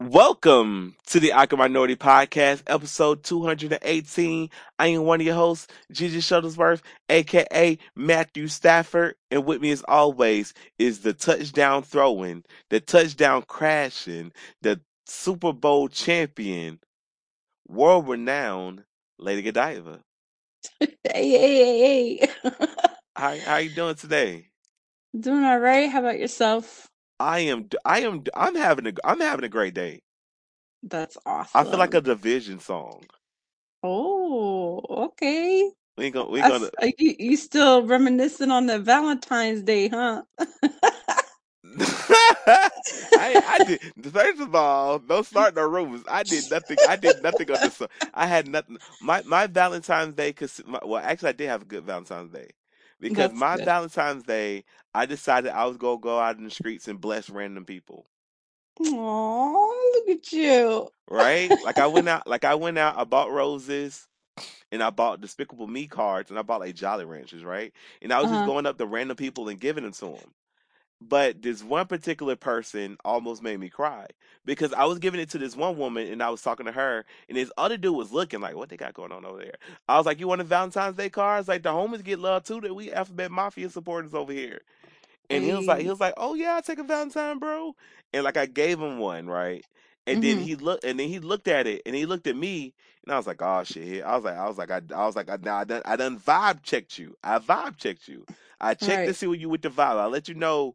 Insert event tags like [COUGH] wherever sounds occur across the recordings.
Welcome to the Awkward Minority Podcast, episode 218. I am one of your hosts, Gigi Shuttlesworth, aka Matthew Stafford, and with me as always is the touchdown throwing, the touchdown crashing, the Super Bowl champion, world renowned Lady Godiva. [LAUGHS] Hey, hey, hey, hey. How how you doing today? Doing all right. How about yourself? I am I am I'm having a I'm having a great day. That's awesome. I feel like a division song. Oh, okay. We ain't gonna we I gonna uh, you, you still reminiscing on the Valentine's Day, huh? [LAUGHS] I I [LAUGHS] did first of all, don't start no rumors. I did nothing. I did nothing on this. I had nothing. My my Valentine's Day, cause my, well, actually, I did have a good Valentine's Day because That's my good. Valentine's Day, I decided I was gonna go out in the streets and bless random people. Oh, look at you. Right? Like I went out. [LAUGHS] Like I went out. I bought roses. And I bought Despicable Me cards, and I bought like Jolly Ranchers, right? And I was just Uh-huh. going up to random people and giving them to them. But this one particular person almost made me cry because I was giving it to this one woman and I was talking to her, and this other dude was looking like, "What they got going on over there?" I was like, "You want a Valentine's Day cards? Like the homies get love too. That we Alphabet Mafia supporters over here." And he was like, he was like, "Oh yeah, I take a Valentine, bro." And like I gave him one, right? And then Mm-hmm. he looked, and then he looked at it, and he looked at me, and I was like, "Oh shit!" I was like, I was like, I, I was like, I, I done, I done vibe checked you. I vibe checked you. I checked to Right. see what you with the vibe. I let you know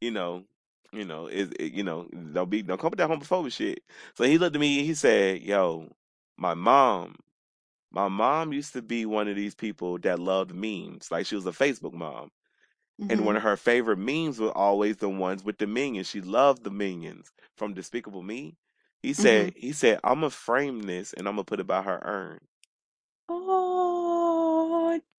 you know, you know, is it, you know, don't be don't come with that homophobic shit. So he looked at me and he said, "Yo, my mom, my mom used to be one of these people that loved memes. Like she was a Facebook mom, and one Mm-hmm. of her favorite memes were always the ones with the minions. She loved the minions from Despicable Me." He Mm-hmm. said, "He said I'm gonna frame this and I'm gonna put it by her urn." Oh,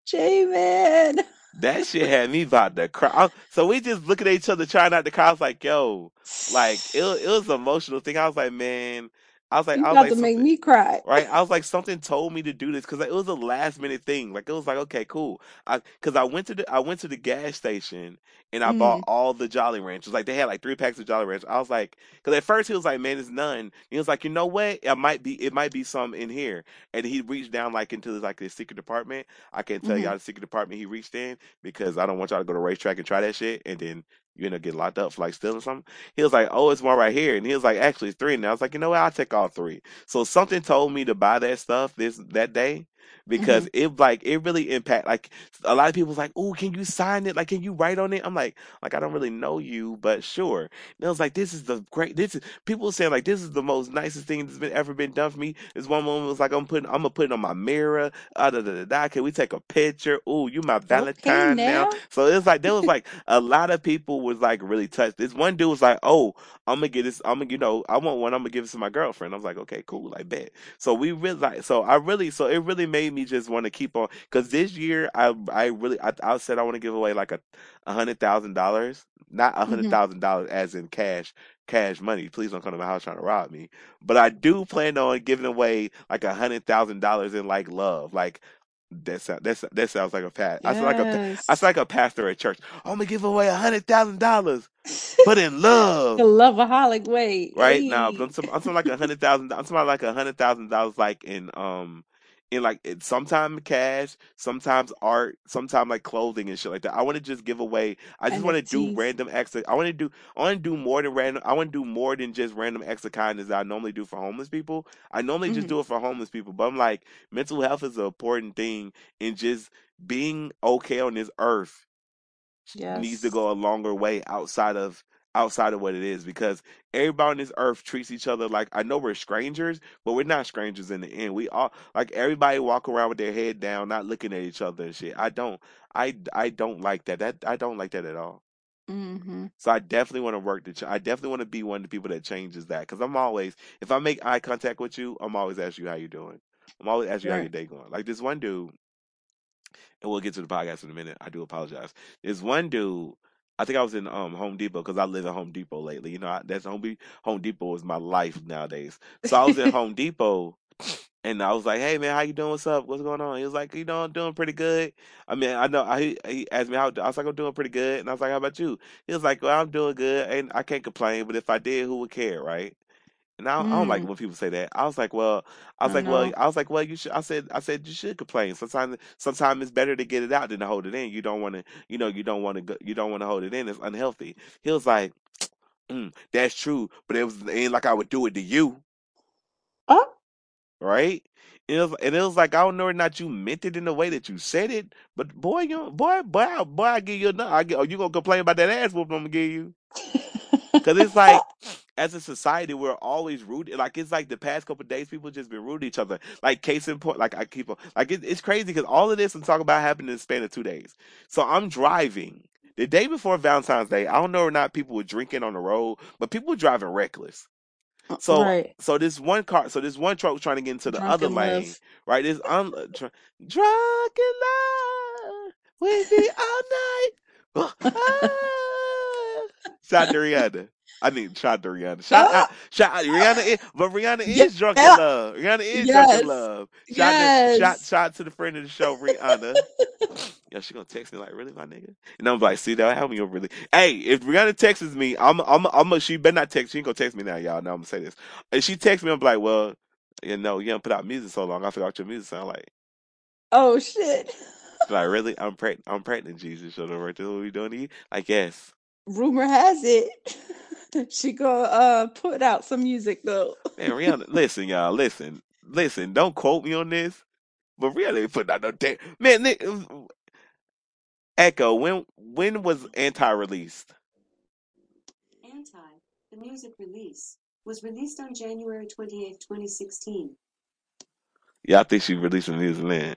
Jamin. That shit had me about to cry. So we just looking at each other, trying not to cry. I was like, "Yo." Like it, it was an emotional thing. I was like, man, I was like, You I was about like to make me cry. right? I was like, something told me to do this because it was a last minute thing. Like it was like, okay, cool. I because I went to the I went to the gas station and I bought Mm-hmm. all the Jolly Ranchers. Like they had like three packs of Jolly Ranchers. I was like, because at first he was like, man, it's none. He was like, you know what? It might be it might be some in here. And he reached down like into like this secret department. I can't tell Mm-hmm. y'all the secret department he reached in because I don't want y'all to go to racetrack and try that shit and then you end up getting locked up for like stealing something. He was like, "Oh, it's one right here," and he was like, "Actually, it's three." And I was like, "You know what? I'll take all three." So something told me to buy that stuff this that day Mm-hmm. because it like it really impact like a lot of people's like, "Oh, can you sign it? Like, can you write on it?" I'm like, like I don't really know you, but sure. And I was like, "This is the great. This is people were saying like this is the most nicest thing that's been ever been done for me." This one woman was like, "I'm putting I'm gonna put it on my mirror." Uh, da, da, da, da. Can we take a picture? Oh, you my Okay, Valentine now. now. So it's like there was like a lot of people was like really touched. This one dude was like, "Oh, I'm gonna get this. I'm gonna, you know, I want one. I'm gonna give it to my girlfriend." I was like, "Okay, cool. I bet." So we really like. So I really. So it really made me just want to keep on because this year I I really I, I said I want to give away like a a hundred thousand dollars, not a hundred thousand mm-hmm. dollars as in cash. Cash money. Please don't come to my house trying to rob me. But I do plan on giving away like a hundred thousand dollars in like love. Like that sound, that, that sounds like a pat. I like a I Yes. like a pastor at church. I'm gonna give away a hundred thousand dollars, but in love, [LAUGHS] The love, loveaholic way. right? Now, I'm talking, I'm like a hundred thousand. I'm talking like a hundred thousand dollars, like in um, in like it, sometimes cash, sometimes art, sometimes like clothing and shit like that. I want to just give away. I just want to do random acts. Of, I want to do. I want to do more than random. I want to do more than just random acts of kindness that I normally do for homeless people. I normally just Mm-hmm. do it for homeless people, but I'm like, mental health is an important thing, and just being okay on this earth needs to go a longer way outside of outside of what it is because everybody on this earth treats each other like I know we're strangers, but we're not strangers in the end. We all like everybody walk around with their head down, not looking at each other and shit. I don't I I don't like that. That I don't like that at all. Mm-hmm. So I definitely want to work to ch- I definitely want to be one of the people that changes that cuz I'm always if I make eye contact with you, I'm always asking you how you doing. I'm always asking you how your day going. Like this one dude and we'll get to the podcast in a minute. I do apologize. There's one dude. I think I was in um Home Depot because I live in Home Depot lately. You know, I, that's Home, Home Depot is my life nowadays. So I was in Home Depot, and I was like, "Hey man, how you doing? What's up? What's going on?" He was like, "You know, I'm doing pretty good." I mean, I know. I, he asked me how I was like, "I'm doing pretty good," and I was like, "How about you?" He was like, "Well, I'm doing good, and I can't complain. But if I did, who would care, right?" And I, I don't like Mm, when people say that. I was like, well, I was I like, well, know. I was like, well, you should. I said, I said you should complain. Sometimes, sometimes it's better to get it out than to hold it in. You don't want to, you know, you don't want to, go, you don't want to hold it in. It's unhealthy. He was like, mm, that's true, but it was it ain't like I would do it to you, Oh, right? And it was, and it was like I don't know whether or not you meant it in the way that you said it, but boy, you, boy, boy, I- boy, I give you a, I get, oh, you gonna complain about that ass whooping I'm gonna give you? Cause it's like, [LAUGHS] as a society, we're always rude. Like it's like the past couple of days, people just been rude to each other. Like case in point, like I keep on, like it, it's crazy because all of this I'm talking about happened in the span of two days. So I'm driving the day before Valentine's Day. I don't know or not people were drinking on the road, but people were driving reckless. So right. so this one car, so this one truck was trying to get into the other lane, love. right? This un, uh, dr- drunk in love with me all night. [LAUGHS] Ah. Shout out to Rihanna. I need shout out to Rihanna. Shout Oh, out, shout out Rihanna. Is, but Rihanna yeah. is drunk in love. Rihanna is drunk in love. Shout to shout shout out to the friend of the show, Rihanna. [LAUGHS] Yo, she gonna text me like, really, my nigga? And I'm like, see, that help me really. Hey, if Rihanna texts me, I'm, I'm, I'm, she better not text. She ain't gonna text me now, y'all. Now I'm gonna say this. If she texts me, I'm like, well, you know, you haven't put out music so long. I forgot your music sound like. Oh shit. Like, really? I'm pregnant. I'm pregnant. Jesus, show them right there. What we doing to you? Like, yes. Rumor has it [LAUGHS] [LAUGHS] she gonna uh put out some music though. Man, Rihanna, listen, y'all, listen, listen. Don't quote me on this, but Rihanna ain't putting out no damn. Man, Nick, Echo, when when was Anti released? Anti, the music release, was released on January 28, 2016. Yeah, I think she released some music then.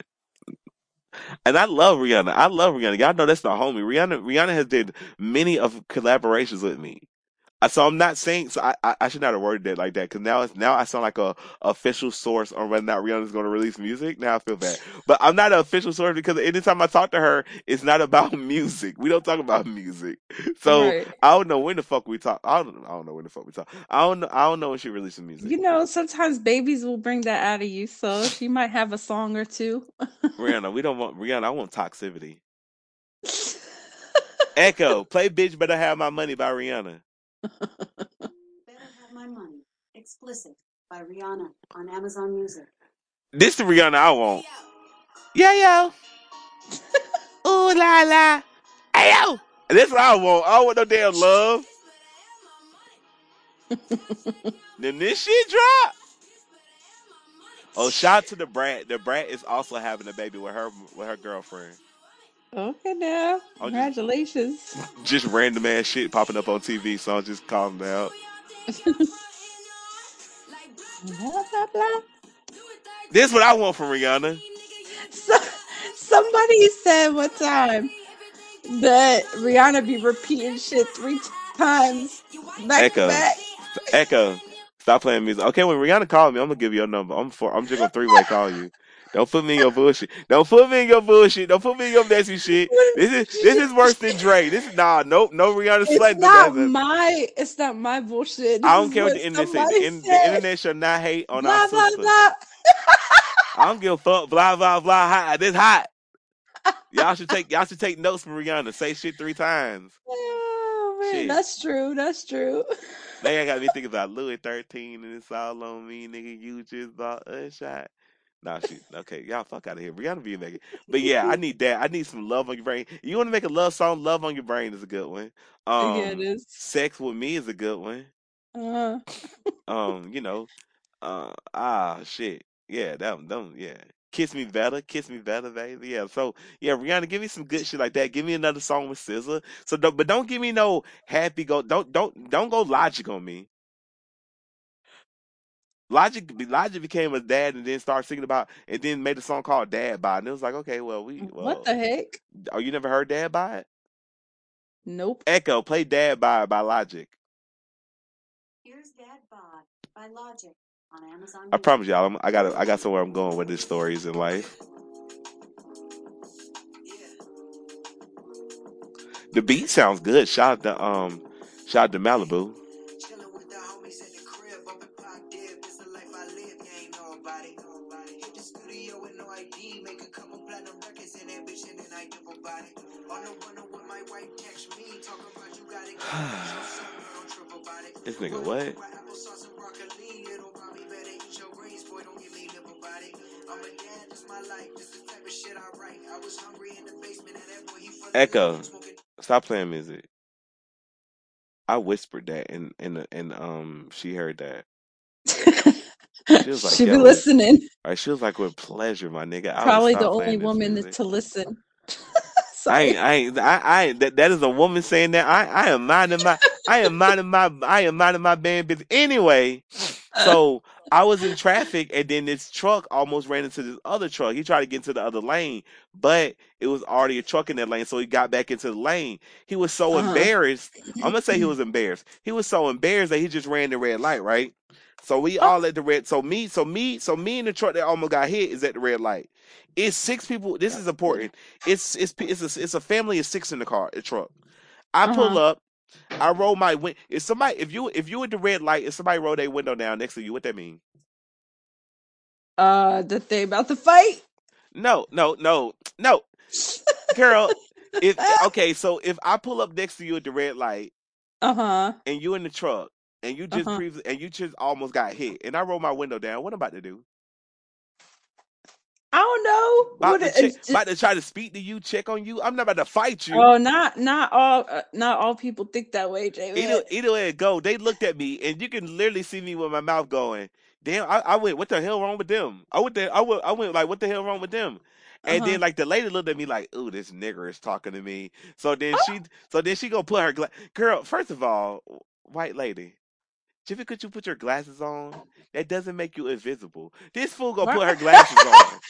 And I love Rihanna. I love Rihanna. Y'all know that's my homie. Rihanna Rihanna has did many of collaborations with me. So I'm not saying so I, I, I should not have worded it like that because now it's now I sound like a official source on whether or not Rihanna's going to release music. Now I feel bad, but I'm not an official source because anytime I talk to her, it's not about [LAUGHS] music. We don't talk about music, so Right. I don't know when the fuck we talk. I don't I don't know when the fuck we talk. I don't know. I don't know when she releases music. You know, sometimes babies will bring that out of you, so she might have a song or two. Rihanna, we don't want Rihanna. I want toxicity. [LAUGHS] Echo, play "Bitch Better Have My Money" by Rihanna. [LAUGHS] Better Have My Money, explicit, by Rihanna on Amazon Music. This the Rihanna I want. Yeah, yo. [LAUGHS] Ooh la la. Hey yo. This what I want. I don't want no damn love. [LAUGHS] Then this shit drop. Oh, shout out to the brat. The brat is also having a baby with her with her girlfriend. Okay now. I'm just Congratulations. just random ass shit popping up on TV, so I'm just calling it out. Blah, [LAUGHS] blah, blah. This what I want from Rihanna. So, somebody said one time that Rihanna be repeating shit three times back Echo. back. Echo. Stop playing music. Okay, when Rihanna call me, I'm gonna give you a number. I'm for I'm just gonna three way call you. Don't put me in your bullshit. Don't put me in your bullshit. Don't put me in your messy shit. This is this is worse than Dre. This is nah, nope, no Rihanna It's slander. not That's my. It's not my bullshit. I don't care what the internet say. The, in, the internet shall not hate on our Blah blah sister. blah. I don't give a fuck. Blah blah blah. Hot. This hot. [LAUGHS] Y'all should take y'all should take notes from Rihanna. Say shit three times. Oh man, Shit. that's true. That's true. They ain't got me [LAUGHS] thinking about Louis thirteen and it's all on me, nigga. You just bought a shot. Nah, shit. Okay, y'all fuck out of here. Rihanna be making. But yeah, I need that. I need some love on your brain. You want to make a love song? Love on your brain is a good one. yeah, it Um, sex with me is a good one. Uh, Um, you know, uh, ah, shit. Yeah, that one, them, yeah. Kiss me better, kiss me better, baby. Yeah. So yeah, Rihanna, give me some good shit like that. Give me another song with SZA. So, don't, but don't give me no happy go. Don't don't don't go logic on me. Logic, Logic became a dad and then started singing about, and then made a song called "Dad" by, and it was like, okay, well, we, what the heck? oh, you never heard "Dad" by it? Nope. Echo, play "Dad" by by Logic. Here's Dad Bod by Logic on Amazon I promise y'all, I'm, I got I got somewhere I'm going with this stories in life. yeah. The beat sounds good. Shout out to um, shout out to Malibu. [SIGHS] this nigga what? Echo, stop playing music. I whispered that, and and and um, she heard that. She was [LAUGHS] like, she be listening. Right, she was like, with pleasure, my nigga. Probably the only woman to listen. [LAUGHS] I [LAUGHS] ain't, I ain't, I, I that, that is a woman saying that. I, I am minding my, I am minding my, I am minding my band business. Anyway, so I was in traffic and then this truck almost ran into this other truck. He tried to get into the other lane, but it was already a truck in that lane. So he got back into the lane. He was so Uh-huh. embarrassed. I'm gonna say he was [LAUGHS] embarrassed. He was so embarrassed that he just ran the red light, right? So we Oh. all at the red. So me, so me, so me and the truck that almost got hit is at the red light. It's six people. This is important. It's it's it's a, it's a family of six in the car, a truck. I pull Uh-huh. up. I roll my win. If somebody, if you if you at the red light, if somebody roll their window down next to you, what that mean? Uh, that they about to fight. No, no, no, no, girl. If [LAUGHS] okay, so if I pull up next to you at the red light Uh huh. and you in the truck and you just Uh-huh. and you just almost got hit and I roll my window down, what am I'm about to do? I don't know. About What to check, it's about to try to speak to you, check on you. I'm not about to fight you. Oh, not not all uh, not all people think that way, Jay. Either either way it go, they looked at me and you can literally see me with my mouth going. Damn, I, I went. What the hell wrong with them? I went there. I went. I went like, what the hell wrong with them? And Uh-huh. then like the lady looked at me like, ooh, this nigger is talking to me. So then she, so then she gonna put her gla- girl. First of all, white lady, Jiffy, could you put your glasses on? That doesn't make you invisible. This fool gonna put her [LAUGHS] glasses on.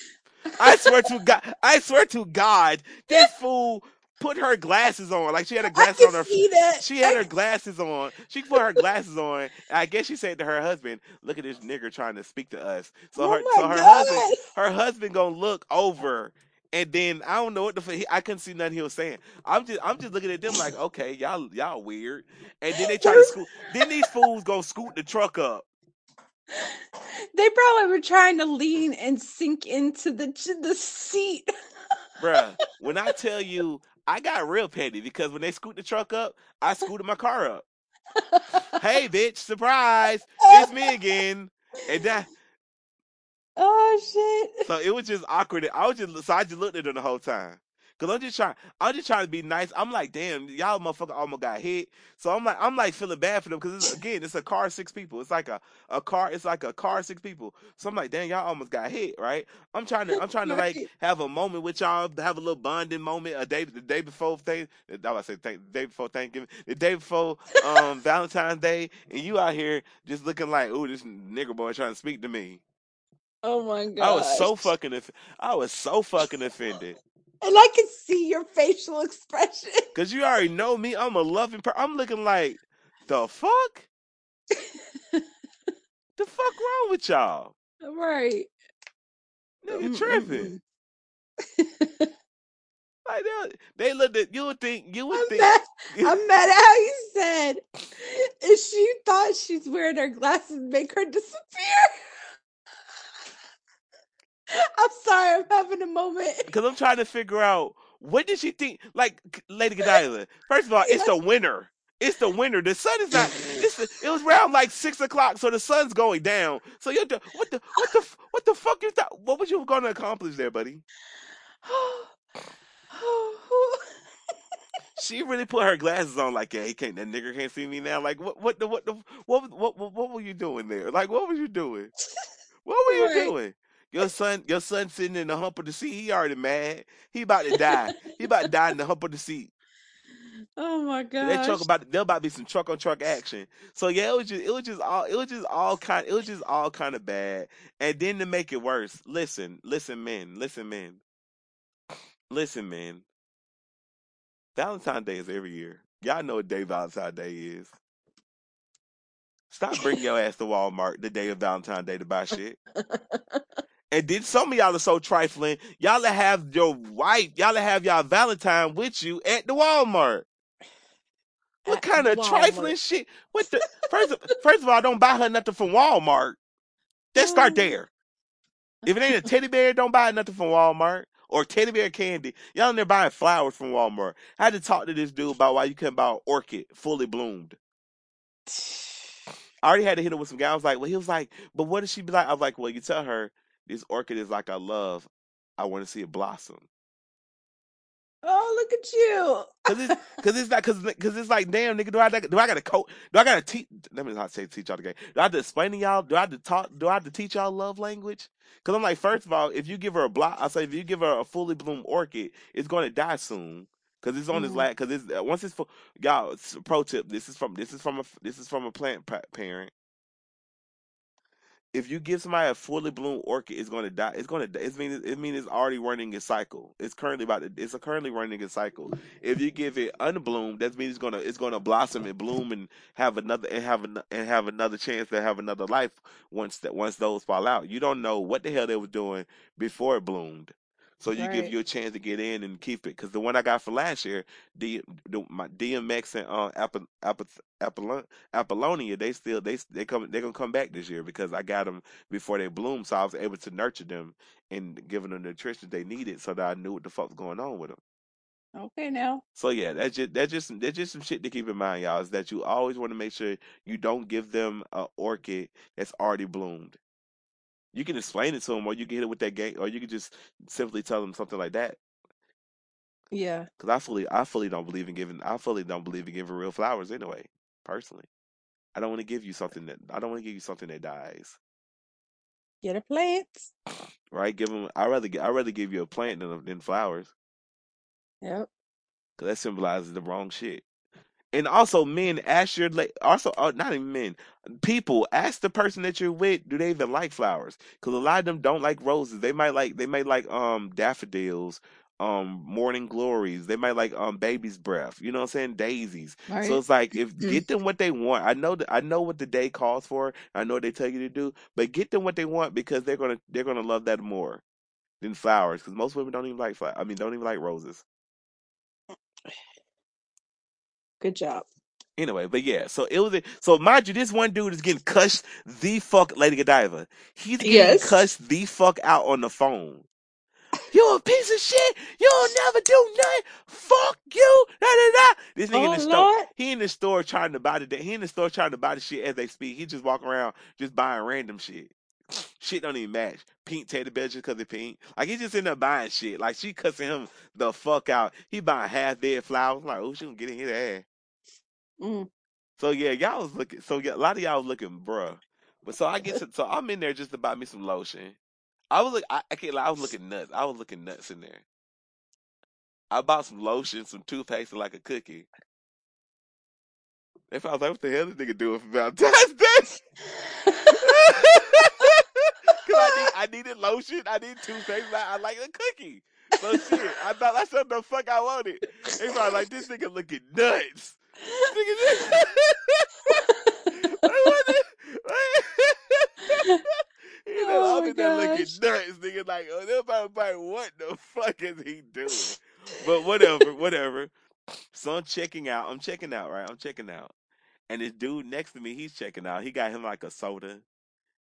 I swear to God, I swear to God, this [LAUGHS] fool put her glasses on. Like she had I can on her. see that. She had I- her glasses on. She put her glasses on. I guess she said to her husband, "Look at this nigger trying to speak to us." So oh her, so her God. husband, her husband gonna look over, and then I don't know what the fuck. I couldn't see nothing he was saying. I'm just, I'm just looking at them like, okay, y'all, y'all weird. And then they try to [LAUGHS] scoot. Then these fools gonna scoot the truck up. They probably were trying to lean and sink into the the seat. Bruh, [LAUGHS] when I tell you, I got real petty because when they scoot the truck up, I scooted my car up. Hey, bitch, surprise, it's me again. And that, Oh shit. [LAUGHS] so it was just awkward. I was just, so I just looked at them the whole time. Cause I'm just trying, I'm just trying to be nice. I'm like, damn, y'all motherfucker almost got hit. So I'm like, I'm like feeling bad for them because again, it's a car six people. It's like a, a car, it's like a car six people. So I'm like, damn, y'all almost got hit, right? I'm trying to, I'm trying to like have a moment with y'all, have a little bonding moment. A day, the day before thing, I was say thank, the day before Thanksgiving, the day before um [LAUGHS] Valentine's Day, and you out here just looking like, ooh, this nigger boy trying to speak to me. Oh my god. I was so fucking, off- I was so fucking offended. And I can see your facial expression. Cause you already know me. I'm a loving person. I'm looking like the fuck. [LAUGHS] the fuck wrong with y'all? right. Nigga tripping. Like they, they looked at you would think you would I'm think mad. [LAUGHS] I'm mad at how you said if she thought she's wearing her glasses make her disappear. [LAUGHS] I'm sorry, I'm having a moment. because I'm trying to figure out what did she think? Like Lady Godiva. First of all, it's the winter. It's the winter. The sun is not. [LAUGHS] The, it was around like six o'clock, so the sun's going down. So you're the, what the what the what the fuck you thought? What was you going to accomplish there, buddy? [SIGHS] She really put her glasses on, like, yeah, he can't. That nigger can't see me now. Like, what, what the, what the, what, what, what, what were you doing there? Like, what were you doing? What were you Right. doing? Your son, your son sitting in the hump of the seat. He already mad. He about to die. he about to die in the hump of the seat. [LAUGHS] oh my god. They talk about there about to be some truck on truck action. So yeah, it was just it was just all it was just all kind it was just all kind of bad. And then to make it worse, listen, listen, men, listen, men, listen, men. Valentine's Day is every year. Y'all know what day Valentine's Day is. Stop bringing your ass to Walmart the day of Valentine's Day to buy shit. [LAUGHS] And then some of y'all are so trifling. Y'all have your wife, y'all have y'all Valentine with you at the Walmart. What At kind of Walmart. trifling shit? What the first of, first of all, don't buy her nothing from Walmart. Let's start there. If it ain't a teddy bear, don't buy nothing from Walmart or teddy bear candy. Y'all in there buying flowers from Walmart. I had to talk to this dude about why you couldn't buy an orchid fully bloomed. [SIGHS] I already had to hit him with some guy. I was like, well, he was like, but what does she be like? I was like, well, you tell her this orchid is like I love. I want to see it blossom. Oh, look at you. Cause it's [LAUGHS] cause it's like cause, cause it's like damn nigga do I do I gotta coach do I gotta teach let me not say teach y'all the game do I have to explain to y'all do I have to talk do I have to teach y'all love language cause I'm like first of all if you give her a block I say if you give her a fully bloomed orchid it's going to die soon cause it's on Mhm. its last cause it's once it's full y'all pro tip this is from this is from a this is from a plant parent if you give somebody a fully bloomed orchid, it's going to die. It's going to. It means it means it's already running its cycle. It's currently about. To, it's currently running its cycle. If you give it unbloomed, that means it's gonna it's gonna blossom and bloom and have another and have an, and have another chance to have another life once that once those fall out. You don't know what the hell they were doing before it bloomed. So you give you a chance to get in and keep it. Because the one I got for last year, D, the, my DMX and uh, Apple, Apple, Apollo- Apollonia, they still they they come they gonna come back this year because I got them before they bloom, so I was able to nurture them and give them the nutrition they needed, so that I knew what the fuck was going on with them. Okay, now. So yeah, that's just that's just that's just some shit to keep in mind, y'all. Is that you always want to make sure you don't give them a orchid that's already bloomed. You can explain it to them, or you can hit it with that game, or you can just simply tell them something like that. Yeah. Cause I fully, I fully don't believe in giving. I fully don't believe in giving real flowers anyway. Personally, I don't want to give you something that I don't want to give you something that dies. Get a plant. Right? Give them. I rather, I rather give you a plant than than flowers. Yep. Cause that symbolizes the wrong shit. And also, men ask your la- also uh, not even men, people ask the person that you're with, do they even like flowers? Because a lot of them don't like roses. They might like they might like um daffodils, um morning glories. They might like um baby's breath. You know what I'm saying? Daisies. So it's like if Mm. get them what they want. I know that I know what the day calls for. I know what they tell you to do, but get them what they want because they're gonna they're gonna love that more than flowers. Because most women don't even like flowers. I mean, don't even like roses. Good job. Anyway, but yeah, so it was so mind you, this one dude is getting cussed the fuck Lady Godiva. He's getting Yes. cussed the fuck out on the phone. You a piece of shit. You'll never do nothing. Fuck you. Da, da, da. This nigga in Oh the store. Lord. He in the store trying to buy the. He in the store trying to buy the shit as they speak. He just walking around just buying random shit. Shit don't even match. Pink teddy bear just cause it pink. Like he just end up buying shit. Like she cussing him the fuck out. He buying half dead flowers. I'm like, oh, she gonna get in his ass. Mm. So yeah, y'all was looking. So yeah, a lot of y'all was looking, bruh. But so I get to. So I'm in there just to buy me some lotion. I was like, I, I can't lie. I was looking nuts. I was looking nuts in there. I bought some lotion, some toothpaste, and like a cookie. If I was like, what the hell this nigga doing for Valentine's Day? [LAUGHS] Cause I need, I needed lotion. I need toothpaste. I, I like a cookie. So shit, I thought that's what the fuck I wanted. Probably like this nigga looking nuts. Nigga, what the- you know, Oh I'm in there looking nuts, nigga. Like, oh, they're probably what the fuck is he doing? But whatever, whatever. So I'm checking out. I'm checking out, right? I'm checking out. And this dude next to me, he's checking out. He got him like a soda.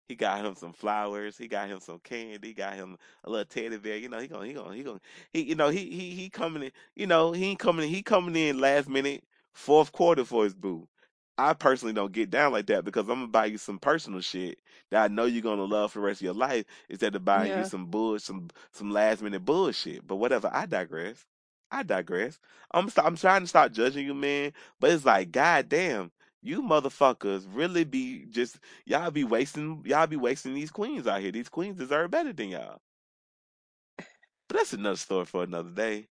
He got him some flowers. He got him some candy. He got him a little teddy bear. You know, he gonna, he gonna, he gonna, he, you know, he, he, he coming in. You know, he ain't coming. He coming in last minute, fourth quarter for his boo. I personally don't get down like that because I'm gonna buy you some personal shit that I know you're gonna love for the rest of your life instead of buying you some bull, some some last minute bullshit. But whatever. I digress. I digress. I'm st- I'm trying to stop judging you, man. But it's like, goddamn, you motherfuckers really be just y'all be wasting y'all be wasting these queens out here. These queens deserve better than y'all. But that's another story for another day.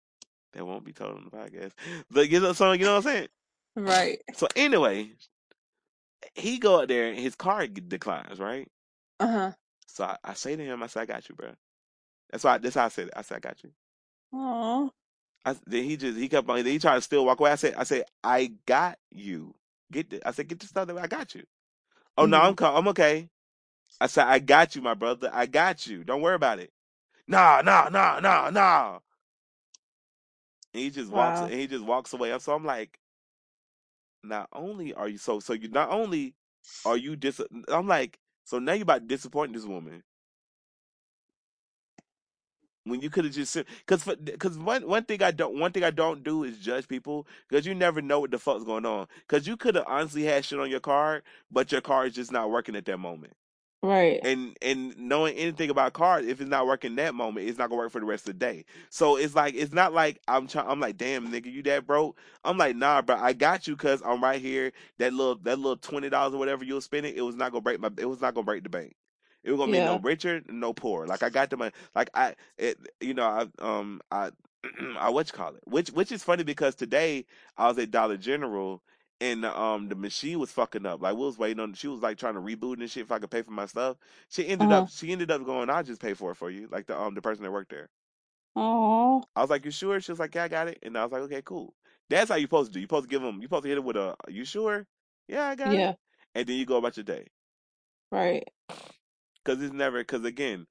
That won't be told on the podcast. But you know, so you know what I'm saying. Right. So anyway, he go out there and his car declines, right? Uh huh. So I, I say to him, I say, I got you, bro. That's why. That's how I said it. I said, I got you. Oh. I, then he just he kept on. Then he tried to still walk away. I said, I said, I got you. Get the, I said, get the stuff. That I got you. Oh no. I'm co- I'm okay. I said, I got you, my brother. I got you. Don't worry about it. Nah, nah, nah, nah, nah. And he just walks. Wow. And he just walks away. So I'm like, not only are you so so you not only are you dis. I'm like, so now you about disappointing this woman. when you could have just said because because one one thing I don't one thing I don't do is judge people because you never know what the fuck's going on because you could have honestly had shit on your card but your car is just not working at that moment Right. and and knowing anything about cards, if it's not working that moment, it's not gonna work for the rest of the day. So it's like it's not like I'm trying. I'm like, damn nigga, you that broke? I'm like, nah, bro, I got you because I'm right here. That little that little twenty dollars or whatever you were spending, it it was not gonna break my. It was not gonna break the bank. It was gonna make no richer, no poor. Like I got the money. Like I, it, you know, I um I. [CLEARS THROAT] I what you call it, which which is funny because today I was at Dollar General and um the machine was fucking up. Like we was waiting on. She was like trying to reboot and shit if I could pay for my stuff. She ended Uh-huh. up she ended up going. I'll just pay for it for you, like the um the person that worked there. Oh. I was like, you sure? She was like, yeah, I got it. And I was like, okay, cool. That's how you supposed to do. You supposed to give them. You supposed to hit it with a. You sure? Yeah, I got it. Yeah. And then you go about your day. Right. Cause it's never. Cause again,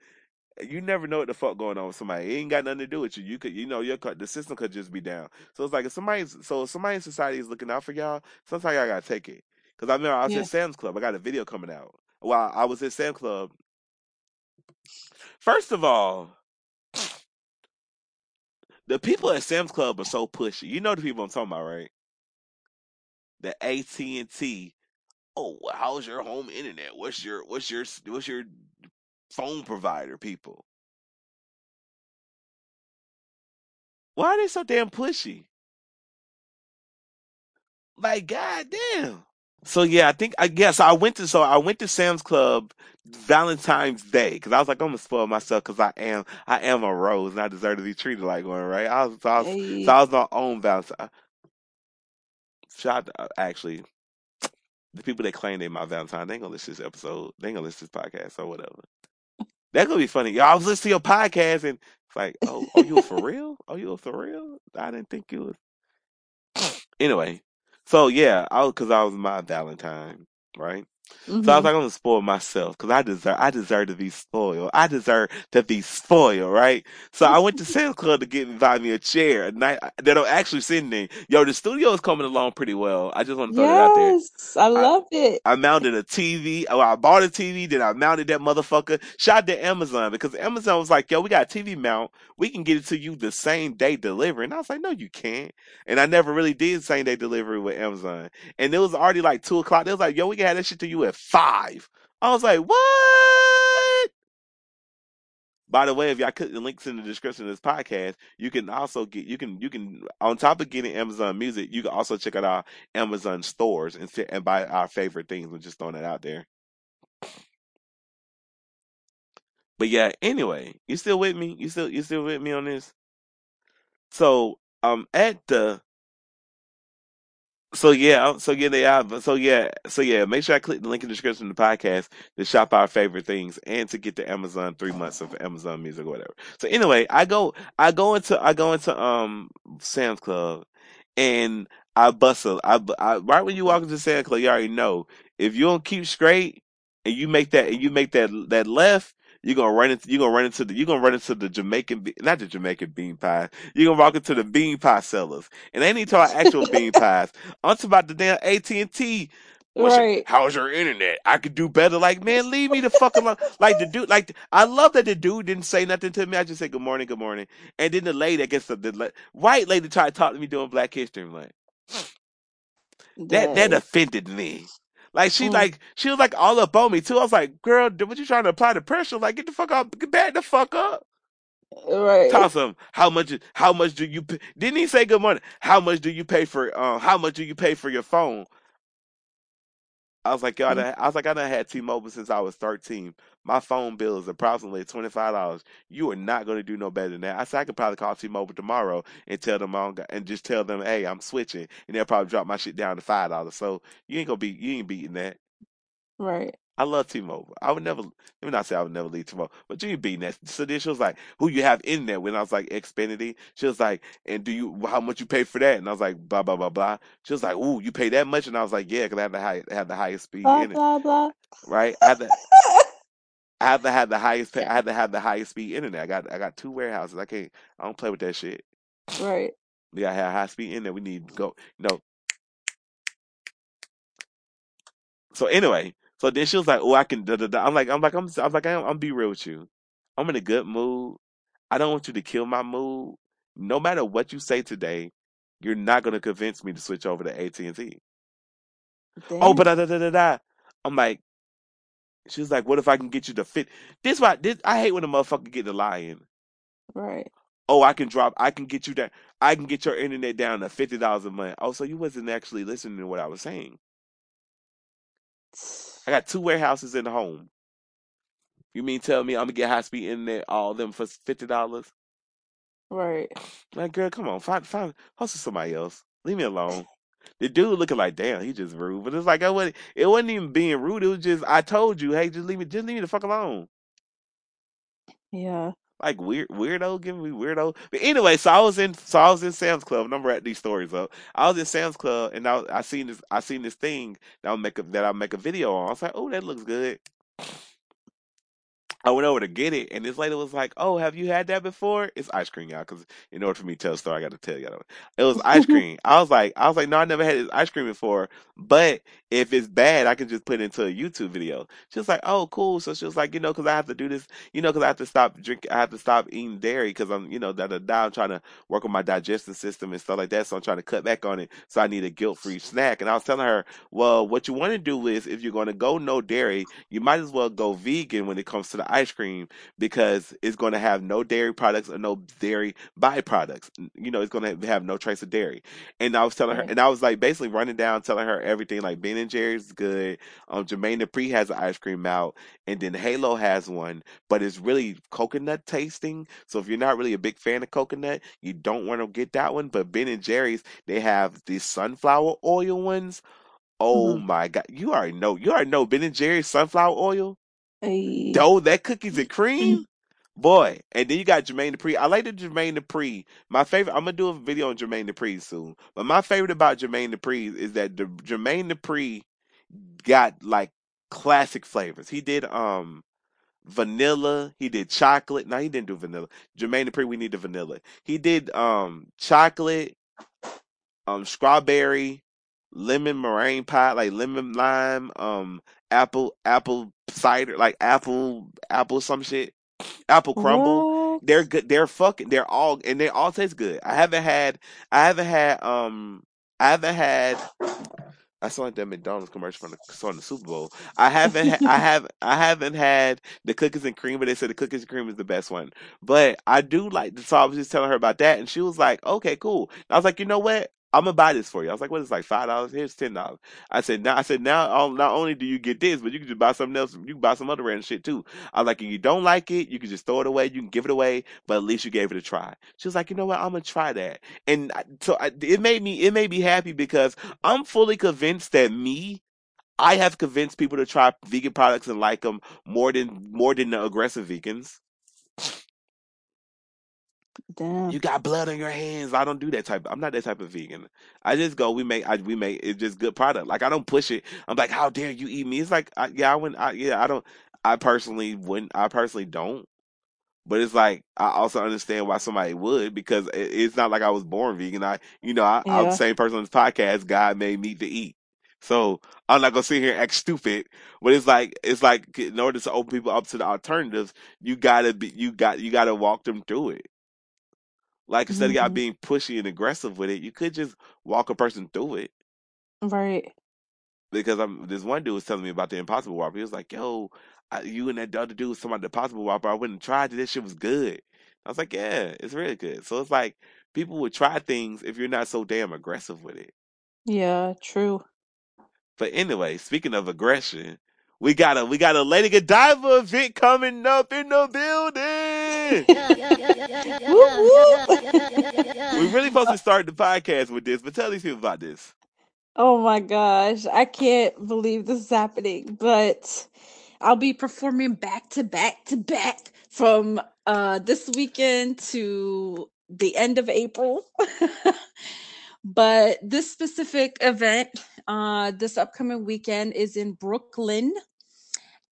you never know what the fuck going on with somebody. It ain't got nothing to do with you. You could, you know, your the system could just be down. So it's like if somebody's, so if somebody in society is looking out for y'all. Sometimes y'all gotta take it. Cause I remember I was Yeah. at Sam's Club. I got a video coming out. While I was at Sam's Club. First of all, the people at Sam's Club are so pushy. You know the people I'm talking about, right? The AT and T. Oh, how's your home internet? What's your what's your what's your phone provider? People, why are they so damn pushy? Like, goddamn. So yeah, I think I guess I went to so I went to Sam's Club Valentine's Day because I was like I'm gonna spoil myself because I am I am a rose and I deserve to be treated like one, right? I was so I was, Hey. so I was my own Valentine. Shout out, actually the people that claim they my Valentine, they ain't gonna listen to this episode. They ain't gonna listen to this podcast or whatever. That's gonna be funny. Y'all I was listening to your podcast and it's like, oh, are you for [LAUGHS] real? Are you for real? I didn't think you was. [SNIFFS] Anyway, so yeah, I was because I was my Valentine, right? So I was Mhm. like, I'm gonna spoil myself because I deserve, I deserve to be spoiled. I deserve to be spoiled, right? So I went to [LAUGHS] Sam's Club to get buy me a chair, a night that I'm actually send me. Yo, the studio is coming along pretty well. I just want to throw that out there. Yes. I love it. I mounted a TV. Oh, I bought a TV, then I mounted that motherfucker. Shot to Amazon because Amazon was like, yo, we got a TV mount. We can get it to you the same day delivery. And I was like, no, you can't. And I never really did same day delivery with Amazon. And it was already like two o'clock. They was like, yo, we can have that shit to you at five. I was like, what? By the way, if y'all click the links in the description of this podcast, you can also get you can you can on top of getting Amazon Music, you can also check out our Amazon stores and fit, and buy our favorite things. We're just throwing that out there. But yeah, anyway, you still with me? You still you still with me on this? So um at the so yeah, so yeah, they are. So yeah, so yeah. Make sure I click the link in the description of the podcast to shop our favorite things and to get the Amazon three months of Amazon Music or whatever. So anyway, I go, I go into, I go into um Sam's Club, and I bustle. I, I right when you walk into Sam's Club, you already know if you don't keep straight and you make that and you make that that left. You're gonna run into you're gonna run into the you're gonna run into the Jamaican not the Jamaican bean pie. You're gonna walk into the bean pie sellers. And they ain't talking actual [LAUGHS] bean pies. I'm talking about the damn AT and T. Right. How's your internet? I could do better. Like, man, leave me the fuck alone. Like the dude, like I love that the dude didn't say nothing to me. I just said good morning, good morning. And then the lady, I guess the, the white lady tried to talk to me doing Black History. I'm like, that that offended me. Like she Mm. like she was like all up on me too. I was like, girl, what you trying to apply the pressure? Like, get the fuck up, get back the fuck up. Right. Toss him. How much? How much do you? Pay? Didn't he say good morning? How much do you pay for? Uh, how much do you pay for your phone? I was like, I, Mm. I was like, I done had T-Mobile since I was 13. My phone bill is approximately $25. You are not going to do no better than that. I said, I could probably call T-Mobile tomorrow and tell them, I and just tell them, hey, I'm switching. And they'll probably drop my shit down to $5. So you ain't to be, you ain't beating that. Right. I love T-Mobile. I would never, let me not say I would never leave T-Mobile, but you ain't beating that. So then she was like, who you have in there? When I was like, Xfinity. She was like, and do you, how much you pay for that? And I was like, blah, blah, blah, blah. She was like, ooh, you pay that much? And I was like, yeah, because I have the high, have the highest speed Blah in it. blah blah. Right? I had to, [LAUGHS] I have to have the highest, pay, I have to have the highest speed internet. I got, I got two warehouses. I can't, I don't play with that shit. Right. We gotta have high speed internet. We need to go, you know. So anyway, so then she was like, "Oh, I can." Da, da, da. I'm like, I'm like, I'm, I'm like, I'm, I'm be real with you. I'm in a good mood. I don't want you to kill my mood. No matter what you say today, you're not gonna convince me to switch over to AT and T. Oh, but da da da da da. I'm like, She was like, "What if I can get you to fit?" This why this I hate when a motherfucker get the lying. Right. Oh, I can drop. I can get you that. I can get your internet down to fifty dollars a month. Oh, so you wasn't actually listening to what I was saying. I got two warehouses in the home. You mean tell me I'm gonna get high speed internet all of them for fifty dollars? Right. Like, girl, come on, find find hustle somebody else. Leave me alone. The dude looking like, damn, he just rude. But it's like I wasn't it wasn't even being rude. It was just I told you, hey, just leave me just leave me the fuck alone. Yeah. Like weird weirdo, giving me weirdo. But anyway, so I was in so I was in Sam's Club, and I'm writing these stories up. I was in Sam's Club and I I seen this I seen this thing that I'll make a that I'll make a video on. I was like, oh, that looks good. I went over to get it, and this lady was like, "Oh, have you had that before?" It's ice cream, y'all. Because in order for me to tell a story, I got to tell y'all. It was ice [LAUGHS] cream. I was like, I was like, no, I never had this ice cream before. But if it's bad, I can just put it into a YouTube video. She was like, "Oh, cool." So she was like, you know, because I have to do this, you know, because I have to stop drinking, I have to stop eating dairy because I'm, you know, da da da. I'm trying to work on my digestive system and stuff like that. So I'm trying to cut back on it. So I need a guilt-free snack. And I was telling her, well, what you want to do is, if you're going to go no dairy, you might as well go vegan when it comes to the ice cream because it's going to have no dairy products or no dairy byproducts. You know, it's going to have no trace of dairy. And I was telling her, and I was like basically running down, telling her everything. Like Ben and Jerry's is good. Um, Jermaine Dupri has an ice cream out, and then Halo has one, but it's really coconut tasting. So if you're not really a big fan of coconut, you don't want to get that one. But Ben and Jerry's, they have these sunflower oil ones. Oh Mhm. my god, you already know. You already know Ben and Jerry's sunflower oil. Dough, that cookies and cream. Boy, and then you got Jermaine Dupri. I like the Jermaine Dupri. My favorite. I'm gonna do a video on Jermaine Dupri soon. But my favorite about Jermaine Dupri is that the Jermaine Dupri got like classic flavors. He did um vanilla. He did chocolate. No, he didn't do vanilla. Jermaine Dupri, we need the vanilla. He did um chocolate, um strawberry, lemon meringue pie, like lemon lime, um apple apple cider, like apple apple some shit apple crumble. What? They're good. They're fucking. They're all and they all taste good. I haven't had. I haven't had. Um. I haven't had. I saw like that McDonald's commercial from the saw in the Super Bowl. I haven't. Ha- I have. [LAUGHS] I haven't had the cookies and cream, but they said the cookies and cream is the best one. But I do like. So I was just telling her about that, and she was like, "Okay, cool." And I was like, "You know what? I'm gonna buy this for you." I was like, "What is it, like five dollars? Here's ten dollars." I said, "Now." I said, "Now, all- not only do you get this, but you can just buy something else. You can buy some other random shit too." I was like, "If you don't like it, you can just throw it away. You can give it away, but at least you gave it a try." She was like, "You know what? I'm gonna try that." And so I, it made me. It made me happy because I'm fully convinced that me. I have convinced people to try vegan products and like them more than more than the aggressive vegans. Damn. You got blood on your hands. I don't do that type. I'm not that type of vegan. I just go. We make. I, we make. It's just good product. Like I don't push it. I'm like, how dare you eat me? It's like, I, yeah, I wouldn't. I, yeah, I don't. I personally wouldn't. I personally don't. But it's like I also understand why somebody would because it, it's not like I was born vegan. I, you know, I, I'm the Yeah. same person on this podcast. God made me to eat. So I'm not gonna sit here and act stupid. But it's like it's like in order to open people up to the alternatives, you gotta be. You got. You gotta walk them through it. Like instead of y'all Mhm. being pushy and aggressive with it, you could just walk a person through it. Right. Because I'm this one dude was telling me about the Impossible Whopper. He was like, "Yo, I, you and that other dude was talking about the Impossible Whopper. I went and tried it. This shit was good." I was like, "Yeah, it's really good." So it's like people would try things if you're not so damn aggressive with it. Yeah. True. But anyway, speaking of aggression, we got a we got a Lady Godiva event coming up in the building. Whoop, We whoop. really supposed to start the podcast with this, but tell these people about this. Oh my gosh, I can't believe this is happening, but I'll be performing back to back to back from uh this weekend to the end of April. but this specific event, uh this upcoming weekend is in Brooklyn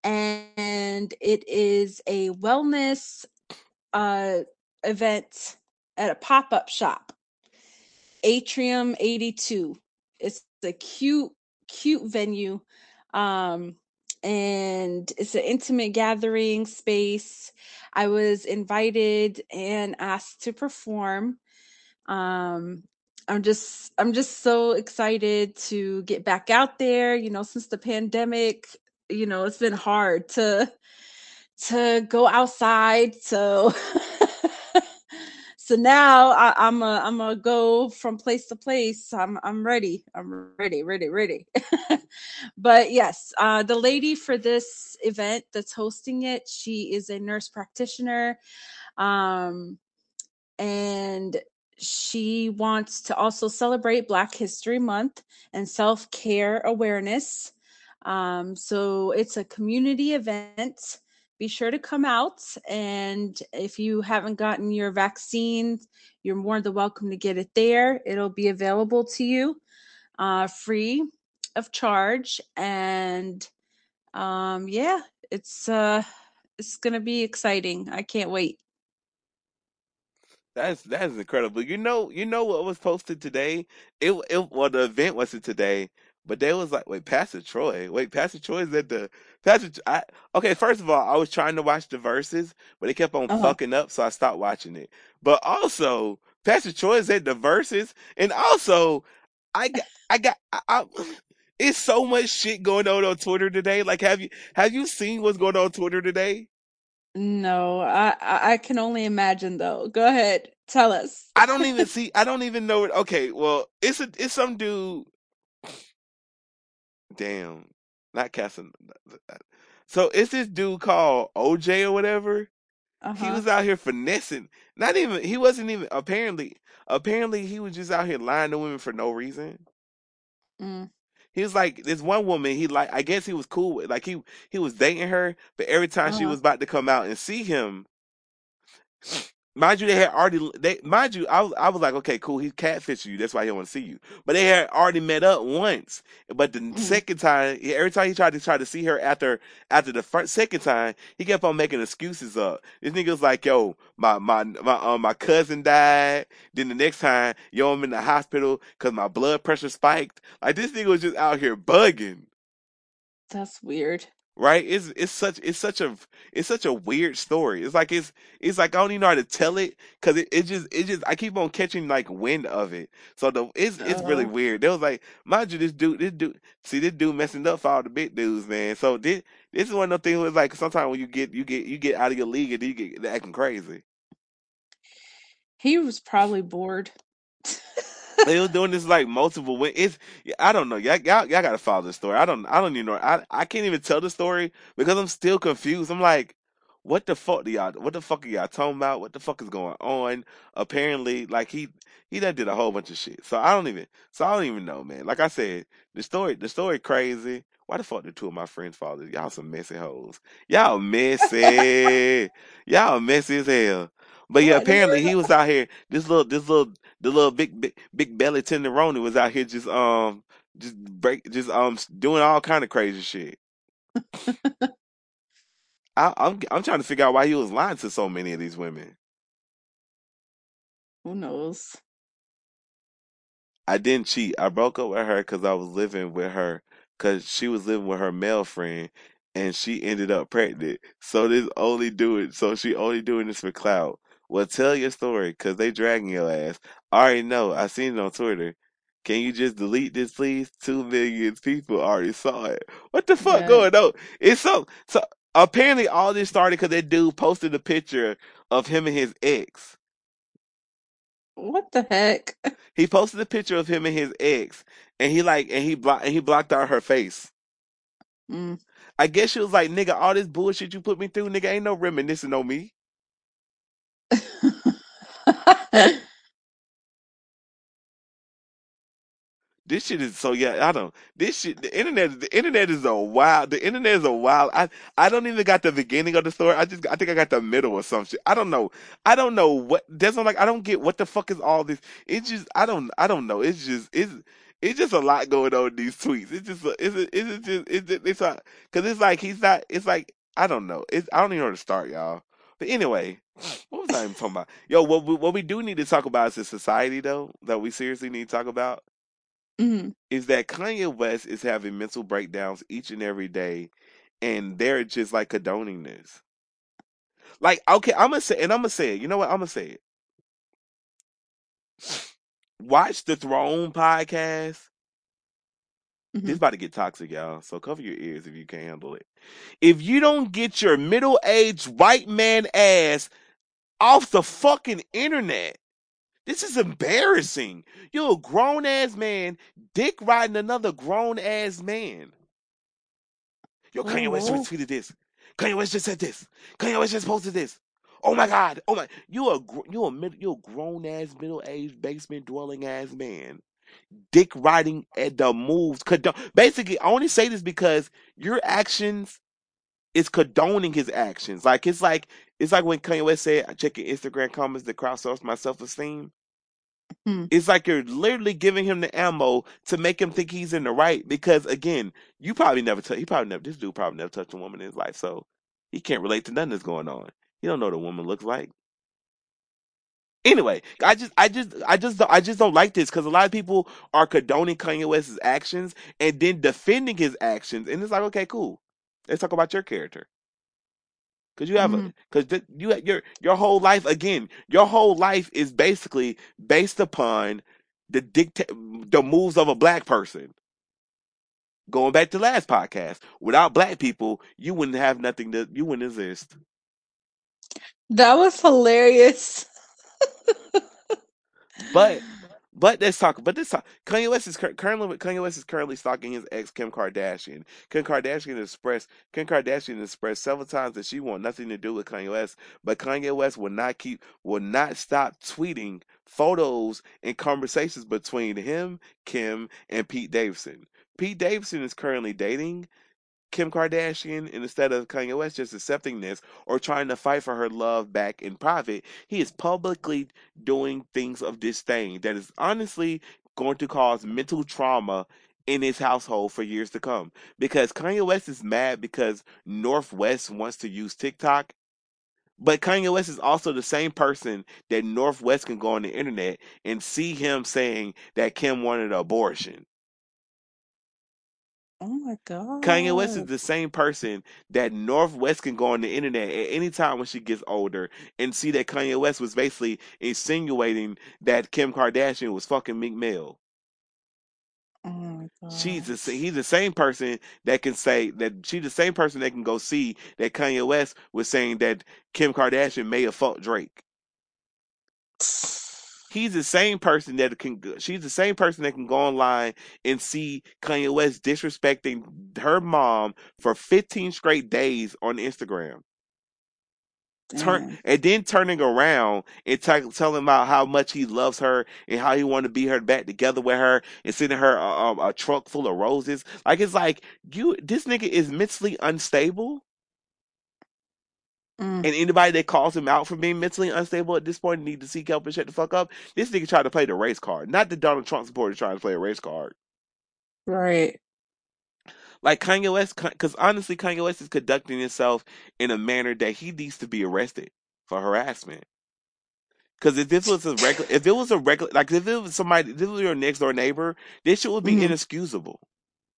and it is a wellness uh event at a pop-up shop. Atrium 82. It's a cute, cute venue. Um, and it's an intimate gathering space. I was invited and asked to perform. Um, I'm just I'm just so excited to get back out there. You know, since the pandemic, you know, it's been hard to to go outside. So [LAUGHS] so now I, I'm a I'm gonna go from place to place. I'm I'm ready. I'm ready, ready, ready. [LAUGHS] but yes, uh, the lady for this event that's hosting it, she is a nurse practitioner, um, and she wants to also celebrate Black History Month and self care awareness. Um, so it's a community event be sure to come out. And if you haven't gotten your vaccine, you're more than welcome to get it there. It'll be available to you uh, free of charge. And um, yeah, it's uh, it's gonna be exciting. I can't wait. That's that's incredible. You know, you know what was posted today? It it well the event wasn't today, but they was like, wait, Pastor Troy, wait, Pastor Troy is at the Pastor. I, okay, first of all, I was trying to watch the Verzuz, but it kept on Uh-huh. fucking up, so I stopped watching it. But also, Pastor Troy is at the Verzuz, and also, I got, I got, I, I, [SIGHS] it's so much shit going on on Twitter today. Like, have you have you seen what's going on, on Twitter today? No, I I I can only imagine though. Go ahead, tell us. I don't even see. I don't even know it. Okay, well, it's a it's some dude. Damn, not Casson. So it's this dude called OJ or whatever. He Uh-huh. was out here finessing. Not even. He wasn't even. Apparently, apparently he was just out here lying to women for no reason. Mm. He was like this one woman. He like. I guess he was cool with. Like he he was dating her, but every time she Uh-huh. was about to come out and see him, Mind you, they had already. They mind you, I was I was like, okay, cool. He's catfishing you. That's why he don't want to see you. But they had already met up once. But the Mhm. second time, every time he tried to try to see her after after the first second time, he kept on making excuses up. This nigga was like, yo, my my my um my cousin died. Then the next time, yo, I'm in the hospital because my blood pressure spiked. Like this nigga was just out here bugging That's weird. Right? It's it's such it's such a it's such a weird story. It's like it's it's like I don't even know how to tell it because it, it just it just I keep on catching like wind of it. So the it's it's really Uh, weird. They was like, mind you, this dude this dude see this dude messing up for all the big dudes, man. So this this is one of the things where it's like sometimes when you get you get you get out of your league and then you get acting crazy. he was probably bored. [LAUGHS] They was doing this like multiple win. It's I don't know. Y'all, y'all, y'all gotta follow the story. I don't I don't even know. I I can't even tell the story because I'm still confused. I'm like, what the fuck do y'all? What the fuck are y'all talking about? What the fuck is going on? Apparently, like he he done did a whole bunch of shit. So I don't even. So I don't even know, man. Like I said, the story the story crazy. Why the fuck did two of my friends follow? Y'all some messy hoes. Y'all messy. y'all messy as hell. But yeah, apparently he was out here. This little, this little, the little big, big, big belly tenderoni was out here just um, just break, just um, doing all kind of crazy shit. [LAUGHS] I, I'm, I'm trying to figure out why he was lying to so many of these women. Who knows? I didn't cheat. I broke up with her because I was living with her because she was living with her male friend and she ended up pregnant. So this only doing so she only doing this for clout. Well, tell your story because they dragging your ass. I already know. I seen it on Twitter. Can you just delete this, please? Two million people already saw it. What the fuck Yeah. going on? It's so so. Apparently, all this started because that dude posted a picture of him and his ex. What the heck? [LAUGHS] He posted a picture of him and his ex, and he like and he blocked and he blocked out her face. Mm. I guess she was like, "Nigga, all this bullshit you put me through, nigga, ain't no reminiscing on me." This shit is so yeah. I don't. This shit. The internet. The internet is a wild. The internet is a wild. I. I don't even got the beginning of the story. I just. I think I got the middle or some shit. I don't know. I don't know what. That's not like. I don't get what the fuck is all this. It's just. I don't. I don't know. It's just. It's. It's just a lot going on in these tweets. It's just. It's. It's just. It's. It's, it's like. Cause it's like he's not. It's like. I don't know. It's. I don't even know where to start, y'all. But anyway, what was I even talking about? Yo, what we, what we do need to talk about is the society though that we seriously need to talk about Mhm. is that Kanye West is having mental breakdowns each and every day, and they're just like condoning this. Like, okay, I'm gonna say, and I'm gonna say it. You know what? I'm gonna say it. Watch the Throne podcast. This Mhm. about to get toxic, y'all. So cover your ears if you can't handle it. If you don't get your middle-aged white man ass off the fucking internet, this is embarrassing. You're a grown ass man, dick riding another grown ass man. Yo, Kanye West Oh. just tweeted this. Kanye West just said this. Kanye West just posted this. Oh my God. Oh my. You a you a mid, you a grown ass middle aged basement dwelling ass man. Dick riding at the moves. Condone. Basically, I only say this because your actions is condoning his actions. Like it's like it's like when Kanye West said, "I check your Instagram comments that crowdsource my self esteem." Hmm. It's like you're literally giving him the ammo to make him think he's in the right. Because again, you probably never touch. He probably never. This dude probably never touched a woman in his life, so he can't relate to nothing that's going on. He don't know what a woman looks like. Anyway, I just, I just, I just, don't, I just don't like this because a lot of people are condoning Kanye West's actions and then defending his actions, and it's like, okay, cool. Let's talk about your character. Cause you have a, Mhm. cause th- you your your whole life again, your whole life is basically based upon the dictate the moves of a black person. Going back to last podcast, without black people, you wouldn't have nothing to, you wouldn't exist. That was hilarious. But but let's talk. But this talk. Kanye West is cur- currently Kanye West is currently stalking his ex Kim Kardashian. Kim Kardashian expressed Kim Kardashian expressed several times that she want nothing to do with Kanye West, but Kanye West will not keep will not stop tweeting photos and conversations between him, Kim, and Pete Davidson. Pete Davidson is currently dating Kim Kardashian, instead of Kanye West just accepting this or trying to fight for her love back in private, he is publicly doing things of disdain that is honestly going to cause mental trauma in his household for years to come. Because Kanye West is mad because North West wants to use TikTok. But Kanye West is also the same person that North West can go on the internet and see him saying that Kim wanted an abortion. Oh my god. Kanye West is the same person that North West can go on the internet at any time when she gets older and see that Kanye West was basically insinuating that Kim Kardashian was fucking Meek Mill. Oh my god. She's the, he's the same person that can say that she's the same person that can go see that Kanye West was saying that Kim Kardashian may have fucked Drake. He's the same person that can. go- She's the same person that can go online and see Kanye West disrespecting her mom for 15 straight days on Instagram. Turn Damn. and then turning around and t- telling about how much he loves her and how he want to be her back together with her and sending her a, a truck full of roses. Like it's like you, this nigga is mentally unstable. Mm. And anybody that calls him out for being mentally unstable at this point need to seek help and shut the fuck up. This nigga tried to play the race card. Not the Donald Trump supporter trying to play a race card. Right. Like Kanye West, because honestly, Kanye West is conducting himself in a manner that he needs to be arrested for harassment. Because if this was a regular, if it was a regular, like if it was somebody, if it was your next door neighbor, this shit would be Mhm. inexcusable.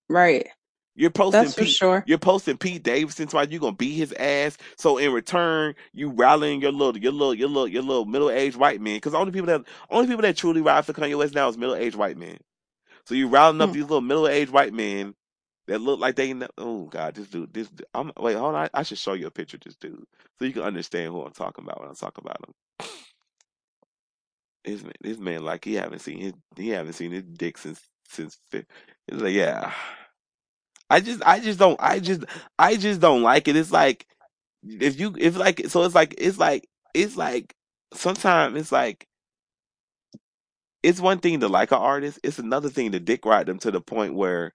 Right. You're posting That's for Pete. sure. You're posting Pete Davidson twice. You're gonna beat his ass. So in return, you rallying your little, your little, your little, your little middle aged white men. Because only people that, only people that truly ride for Kanye West now is middle aged white men. So you rallying up Hmm. these little middle aged white men that look like they. know- Oh God, this dude, this. I'm wait, hold on. I, I should show you a picture of this dude so you can understand who I'm talking about when I talk about him. This man, this man, like he haven't seen his, he haven't seen his dick since since. It's like yeah. I just, I just don't, I just, I just don't like it. It's like if you, if like, so it's like, it's like, it's like sometimes it's like it's one thing to like an artist. It's another thing to dick ride them to the point where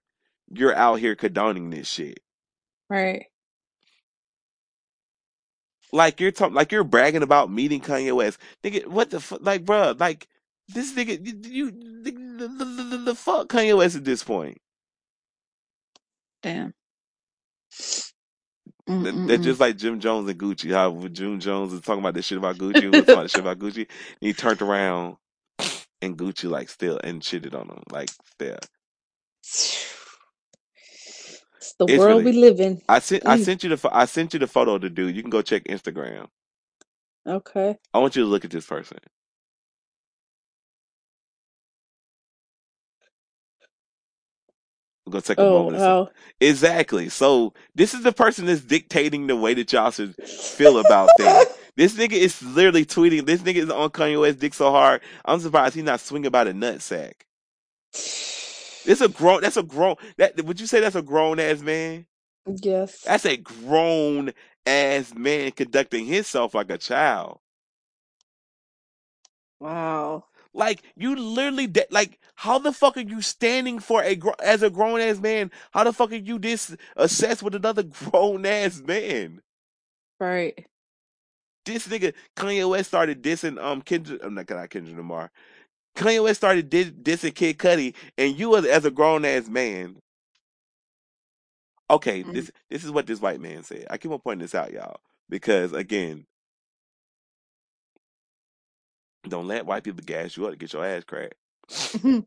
you're out here condoning this shit. Right. Like you're talking, like you're bragging about meeting Kanye West. Nigga, what the fuck? Like, bruh, like this nigga, you, you the, the, the, the, the fuck Kanye West at this point. Damn. That, that's just like Jim Jones and Gucci. How Jim Jones is talking about this shit about Gucci, was talking about shit about Gucci. And he turned around and Gucci like still and shitted on him. Like still. It's the It's world really- we live in. I sent I Mm. sent you the pho- I sent you the photo of the dude. You can go check Instagram. Okay. I want you to look at this person. I'm gonna take a Oh, moment. Wow. exactly. So this is the person that's dictating the way that y'all should feel about things. [LAUGHS] This nigga is literally tweeting. This nigga is on Kanye West dick so hard. I'm surprised he's not swinging by the nutsack. It's a grown. That's a grown. That would you say that's a grown ass man? Yes. That's a grown ass man conducting himself like a child. Wow. Like you literally de- like how the fuck are you standing for a as a grown ass man? How the fuck are you this obsessed with another [LAUGHS] grown ass man? Right. This nigga Kanye West started dissing um Kendrick. I'm not not Kendrick Lamar. Kanye West started dis- dissing Kid Cudi, and you as, as a grown ass man. Okay, Mm. this this is what this white man said. I keep on pointing this out, y'all, because again, don't let white people gas you up to get your ass cracked. [LAUGHS]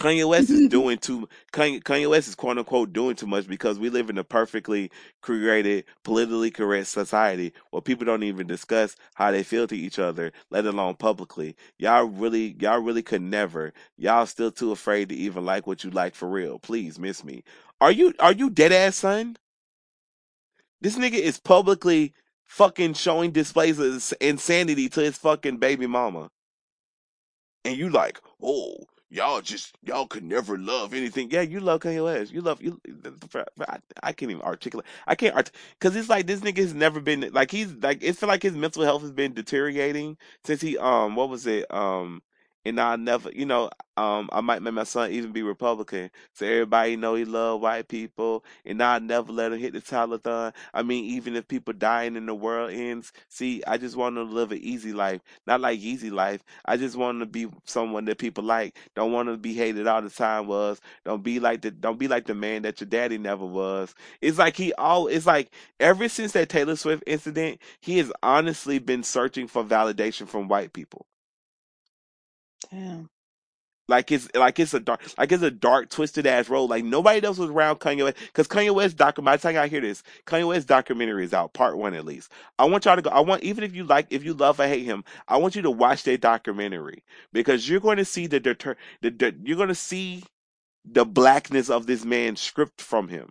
Kanye West is [LAUGHS] doing too. Kanye, Kanye West is quote unquote doing too much because we live in a perfectly created, politically correct society where people don't even discuss how they feel to each other, let alone publicly. Y'all really, y'all really could never. Y'all still too afraid to even like what you like for real. Please miss me. Are you, are you dead ass son? This nigga is publicly fucking showing displays of insanity to his fucking baby mama and you like, oh, y'all just y'all could never love anything. Yeah, you love West. You love you. I, I can't even articulate. I can't art because it's like this nigga has never been like he's like it's like his mental health has been deteriorating since he um what was it um and I never you know um I might make my son even be Republican so everybody know he love white people and I never let him hit the telethon. I mean even if people dying and the world ends, see I just want to live an easy life, not like easy life. I just want to be someone that people like. Don't want to be hated all the time. Was don't be like the don't be like the man that your daddy never was. It's like he all. It's like ever since that Taylor Swift incident, he has honestly been searching for validation from white people. Damn. Like it's like it's a dark like it's a dark twisted ass road. Like nobody else was around Kanye West because Kanye West documentary. By the time I hear this, Kanye West documentary is out, part one at least. I want y'all to go. I want even if you like, if you love or hate him, I want you to watch that documentary because you're going to see the deter. The, the you're going to see the blackness of this man stripped from him.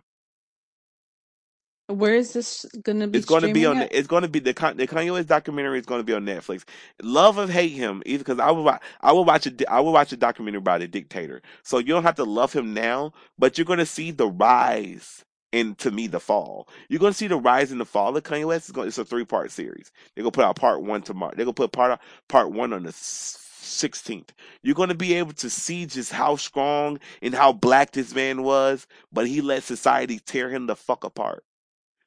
Where is this gonna be It's going to be on. at? It's going to be the the Kanye West documentary is going to be on Netflix. Love or hate him, either because I will I will watch a I will watch a documentary about a dictator. So you don't have to love him now, but you're going to see the rise and to me the fall. You're going to see the rise and the fall of Kanye West. It's, going, it's a three part series. They're going to put out part one tomorrow. They're going to put part part one on the. 16th. You're going to be able to see just how strong and how black this man was, but he let society tear him the fuck apart.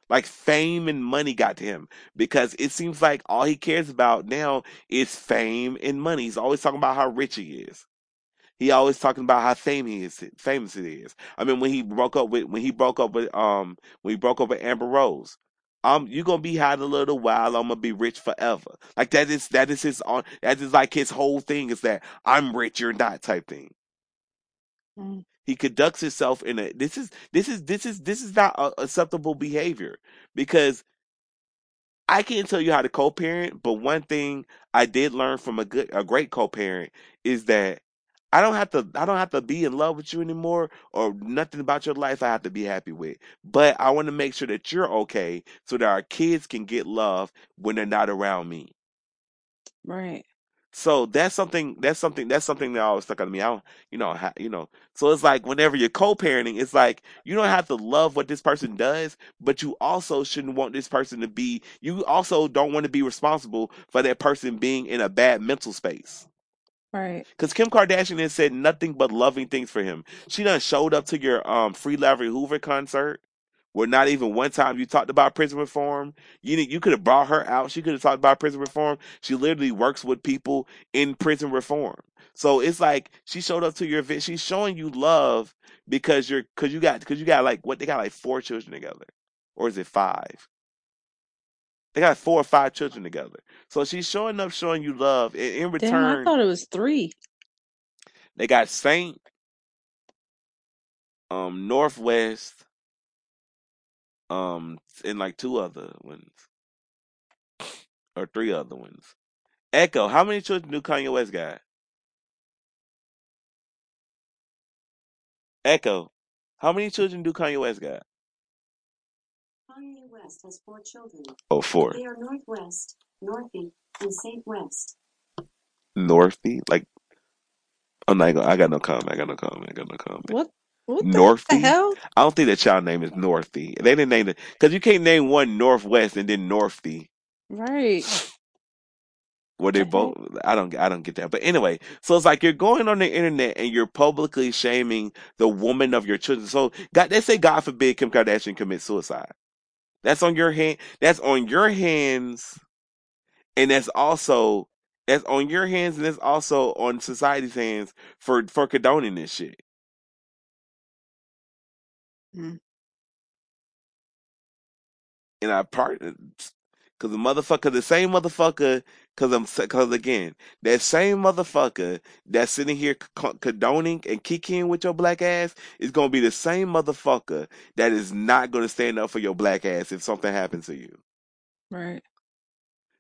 Like fame and money got to him because it seems like all he cares about now is fame and money. He's always talking about how rich he is. He always talking about how fame he is, famous he is. I mean, when he broke up with when he broke up with um when he broke up with Amber Rose, um, you're gonna be hot a little while. I'm gonna be rich forever. Like that is that is his on that is like his whole thing is that I'm rich, you're not type thing. Mm. He conducts himself in a this is this is this is this is not a, acceptable behavior because I can't tell you how to co-parent, but one thing I did learn from a good a great co-parent is that I don't have to I don't have to be in love with you anymore or nothing about your life I have to be happy with. But I want to make sure that you're okay so that our kids can get love when they're not around me. Right. So that's something. That's something. That's something that always stuck out to me. I, don't, you know, ha, you know. So it's like whenever you're co-parenting, it's like you don't have to love what this person does, but you also shouldn't want this person to be. You also don't want to be responsible for that person being in a bad mental space. Right. Because Kim Kardashian has said nothing but loving things for him. She done showed up to your um Free Larry Hoover concert. Where not even one time you talked about prison reform. You you could have brought her out. She could have talked about prison reform. She literally works with people in prison reform. So it's like she showed up to your event. She's showing you love because you're because you got because you got like what they got like four children together, or is it five? They got four or five children together. So she's showing up, showing you love. And in Damn, I thought it was three. they got Saint, um, North West, um, and like two other ones or three other ones. Echo, how many children do Kanye West got? Echo, How many children do Kanye West got? Kanye West has four children. Oh, four. They are North West, Northy, and Saint West. Northy? Like, I'm not gonna, I got no comment. I got no comment. I got no comment. What? What the Northy? hell? I don't think that child name is Northy. They didn't name it because you can't name one North West and then Northy. Right. Were they The both? I don't. I don't get that. But anyway, so it's like you're going on the internet and you're publicly shaming the woman of your children. So God, they say God forbid Kim Kardashian commit suicide. That's on your hand. That's on your hands, and that's also that's on your hands, and that's also on society's hands for for condoning this shit. Mm. And I part because the motherfucker, the same motherfucker, because I'm because again, that same motherfucker that's sitting here c- condoning and kicking with your black ass is gonna be the same motherfucker that is not gonna stand up for your black ass if something happens to you. Right.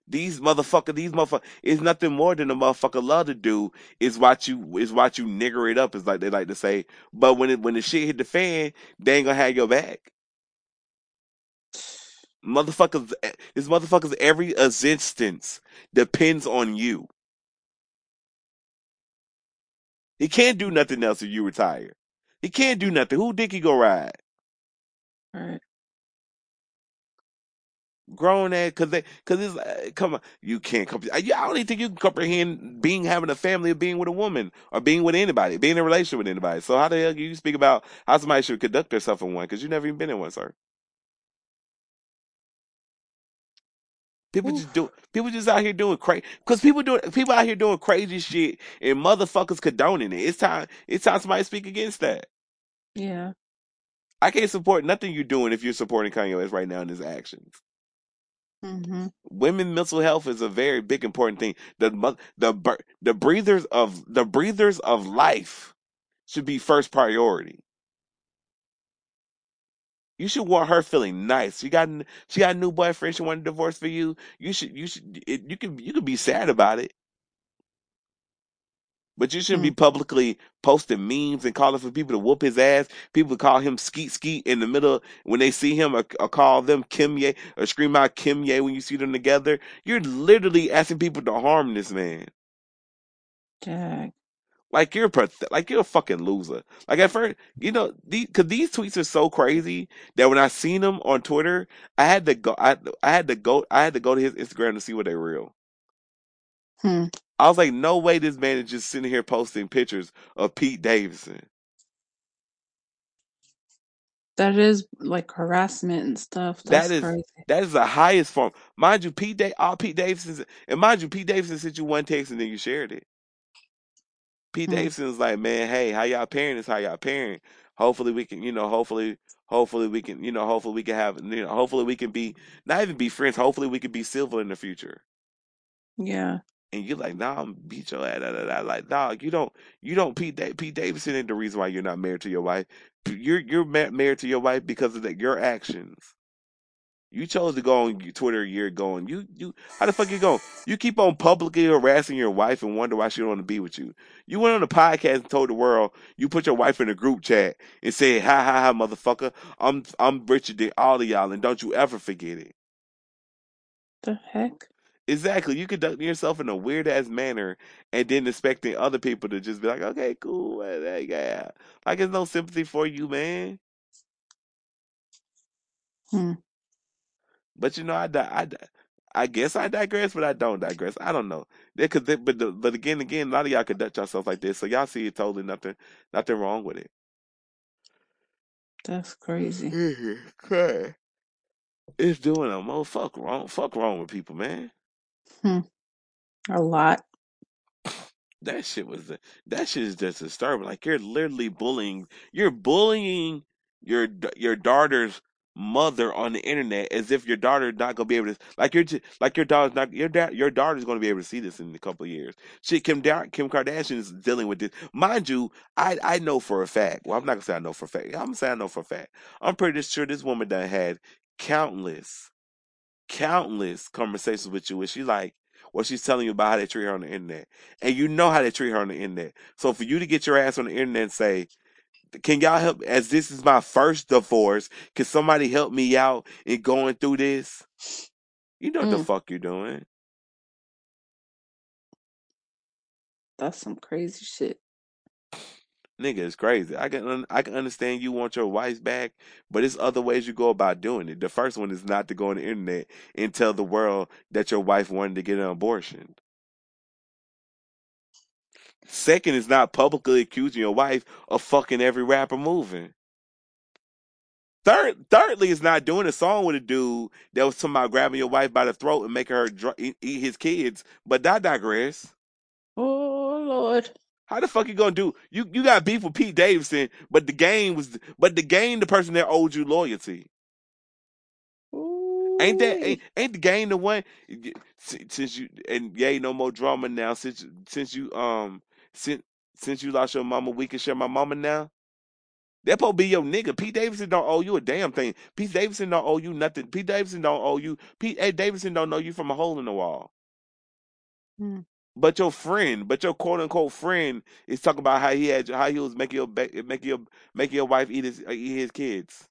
These motherfucker, these motherfucker, is nothing more than a motherfucker love to do is watch you is watch you nigger it up, is like they like to say. But when it when the shit hit the fan, they ain't gonna have your back. Motherfuckers, eh, this motherfuckers every existence depends on you. He can't do nothing else if you retire. He can't do nothing. Who think he go ride? Right. Grown ass, cause they, cause it's uh, come on, you can't. Comp- I don't even think you can comprehend being having a family or being with a woman or being with anybody, being in a relationship with anybody. So how the hell do you speak about how somebody should conduct themselves in one? Cause you've never even been in one, sir. People Oof. just do. People just out here doing crazy. Cause people doing. People out here doing crazy shit and motherfuckers condoning it. It's time. It's time somebody speak against that. Yeah. I can't support nothing you're doing if you're supporting Kanye West right now in his actions. Mm-hmm. Women mental health is a very big important thing. The the the breathers of the breathers of life should be first priority. You should want her feeling nice. She got she got a new boyfriend. She want a divorce for you. You should you should it, you can you can be sad about it, but you shouldn't be Mm. publicly posting memes and calling for people to whoop his ass. People call him skeet skeet in the middle when they see him, or, or call them Kim Ye or scream out Kim Ye when you see them together. You're literally asking people to harm this man. Jack. Like you're like you're a fucking loser. Like at first, you know, these because these tweets are so crazy that when I seen them on Twitter, I had to go. I I had to go. I had to go to his Instagram to see what they real. Hmm. I was like, no way, this man is just sitting here posting pictures of Pete Davidson. That is like harassment and stuff. That that is, crazy. that is the highest form. Mind you, Pete Day, all Pete Davidson, and mind you, Pete Davidson sent you one text and then you shared it. Pete Hmm. Davidson's like, man, hey, how y'all parent is how y'all parent. Hopefully we can, you know, hopefully, hopefully we can, you know, hopefully we can have, you know, hopefully we can be, not even be friends. Hopefully we can be civil in the future. Yeah. And you're like, nah, I'm beat your ass. Da, da, da. Like, dog, you don't, you don't. Pete, da- Pete Davidson ain't the reason why you're not married to your wife. You're you're ma- married to your wife because of the, your actions. You chose to go on Twitter a year ago, and you you how the fuck you going? You keep on publicly harassing your wife and wonder why she don't want to be with you. You went on a podcast and told the world you put your wife in a group chat and said, "Ha ha ha, motherfucker, I'm I'm richer than all of y'all, and don't you ever forget it." The heck? Exactly. You conduct yourself in a weird ass manner, and then expecting other people to just be like, "Okay, cool, yeah." Like, there's no sympathy for you, man. Hmm. But you know, I, di- I, di- I guess I digress, but I don't digress. I don't know. They could, they, but the, but again, again, a lot of y'all conduct yourself like this, so y'all see it totally nothing, nothing wrong with it. That's crazy. Okay. [LAUGHS] It's doing a mo fuck wrong, fuck wrong with people, man. Hmm. A lot. That shit was that shit is just a disturbing. Like you're literally bullying, you're bullying your your daughter's mother on the internet as if your daughter not gonna be able to like your like your daughter's not your dad your daughter's gonna be able to see this in a couple of years. Shit, Kim Da- Kim Kardashian is dealing with this. Mind you, I I know for a fact. Well, I'm not gonna say I know for a fact. I'm gonna say I know for a fact. I'm pretty sure this woman done had countless countless conversations with you where she like what she's telling you about how they treat her on the internet. And you know how they treat her on the internet. So for you to get your ass on the internet and say, can y'all help? As this is my first divorce, can somebody help me out in going through this? You know what the Mm, fuck you're doing. that's some crazy shit. Nigga, it's crazy. I can I can understand you want your wife back, but it's other ways you go about doing it. The first one is not to go on the internet and tell the world that your wife wanted to get an abortion. Second is not publicly accusing your wife of fucking every rapper moving. Third, thirdly, is not doing a song with a dude that was talking about grabbing your wife by the throat and making her dr- eat his kids. But I digress. Oh Lord. How the fuck you gonna do? You you got beef with Pete Davidson, but the game was, but the game, the person that owed you loyalty. Ain't that ain't, ain't the game the one since you and yay no more drama now since since you um since since you lost your mama we can share my mama now. That supposed be your nigga. Pete Davidson don't owe you a damn thing. Pete Davidson don't owe you nothing. Pete Davidson don't owe you. Pete hey, Davidson don't know you from a hole in the wall. Mm, But your friend, but your quote unquote friend is talking about how he had how he was making your ba- making your making your wife eat his eat his kids.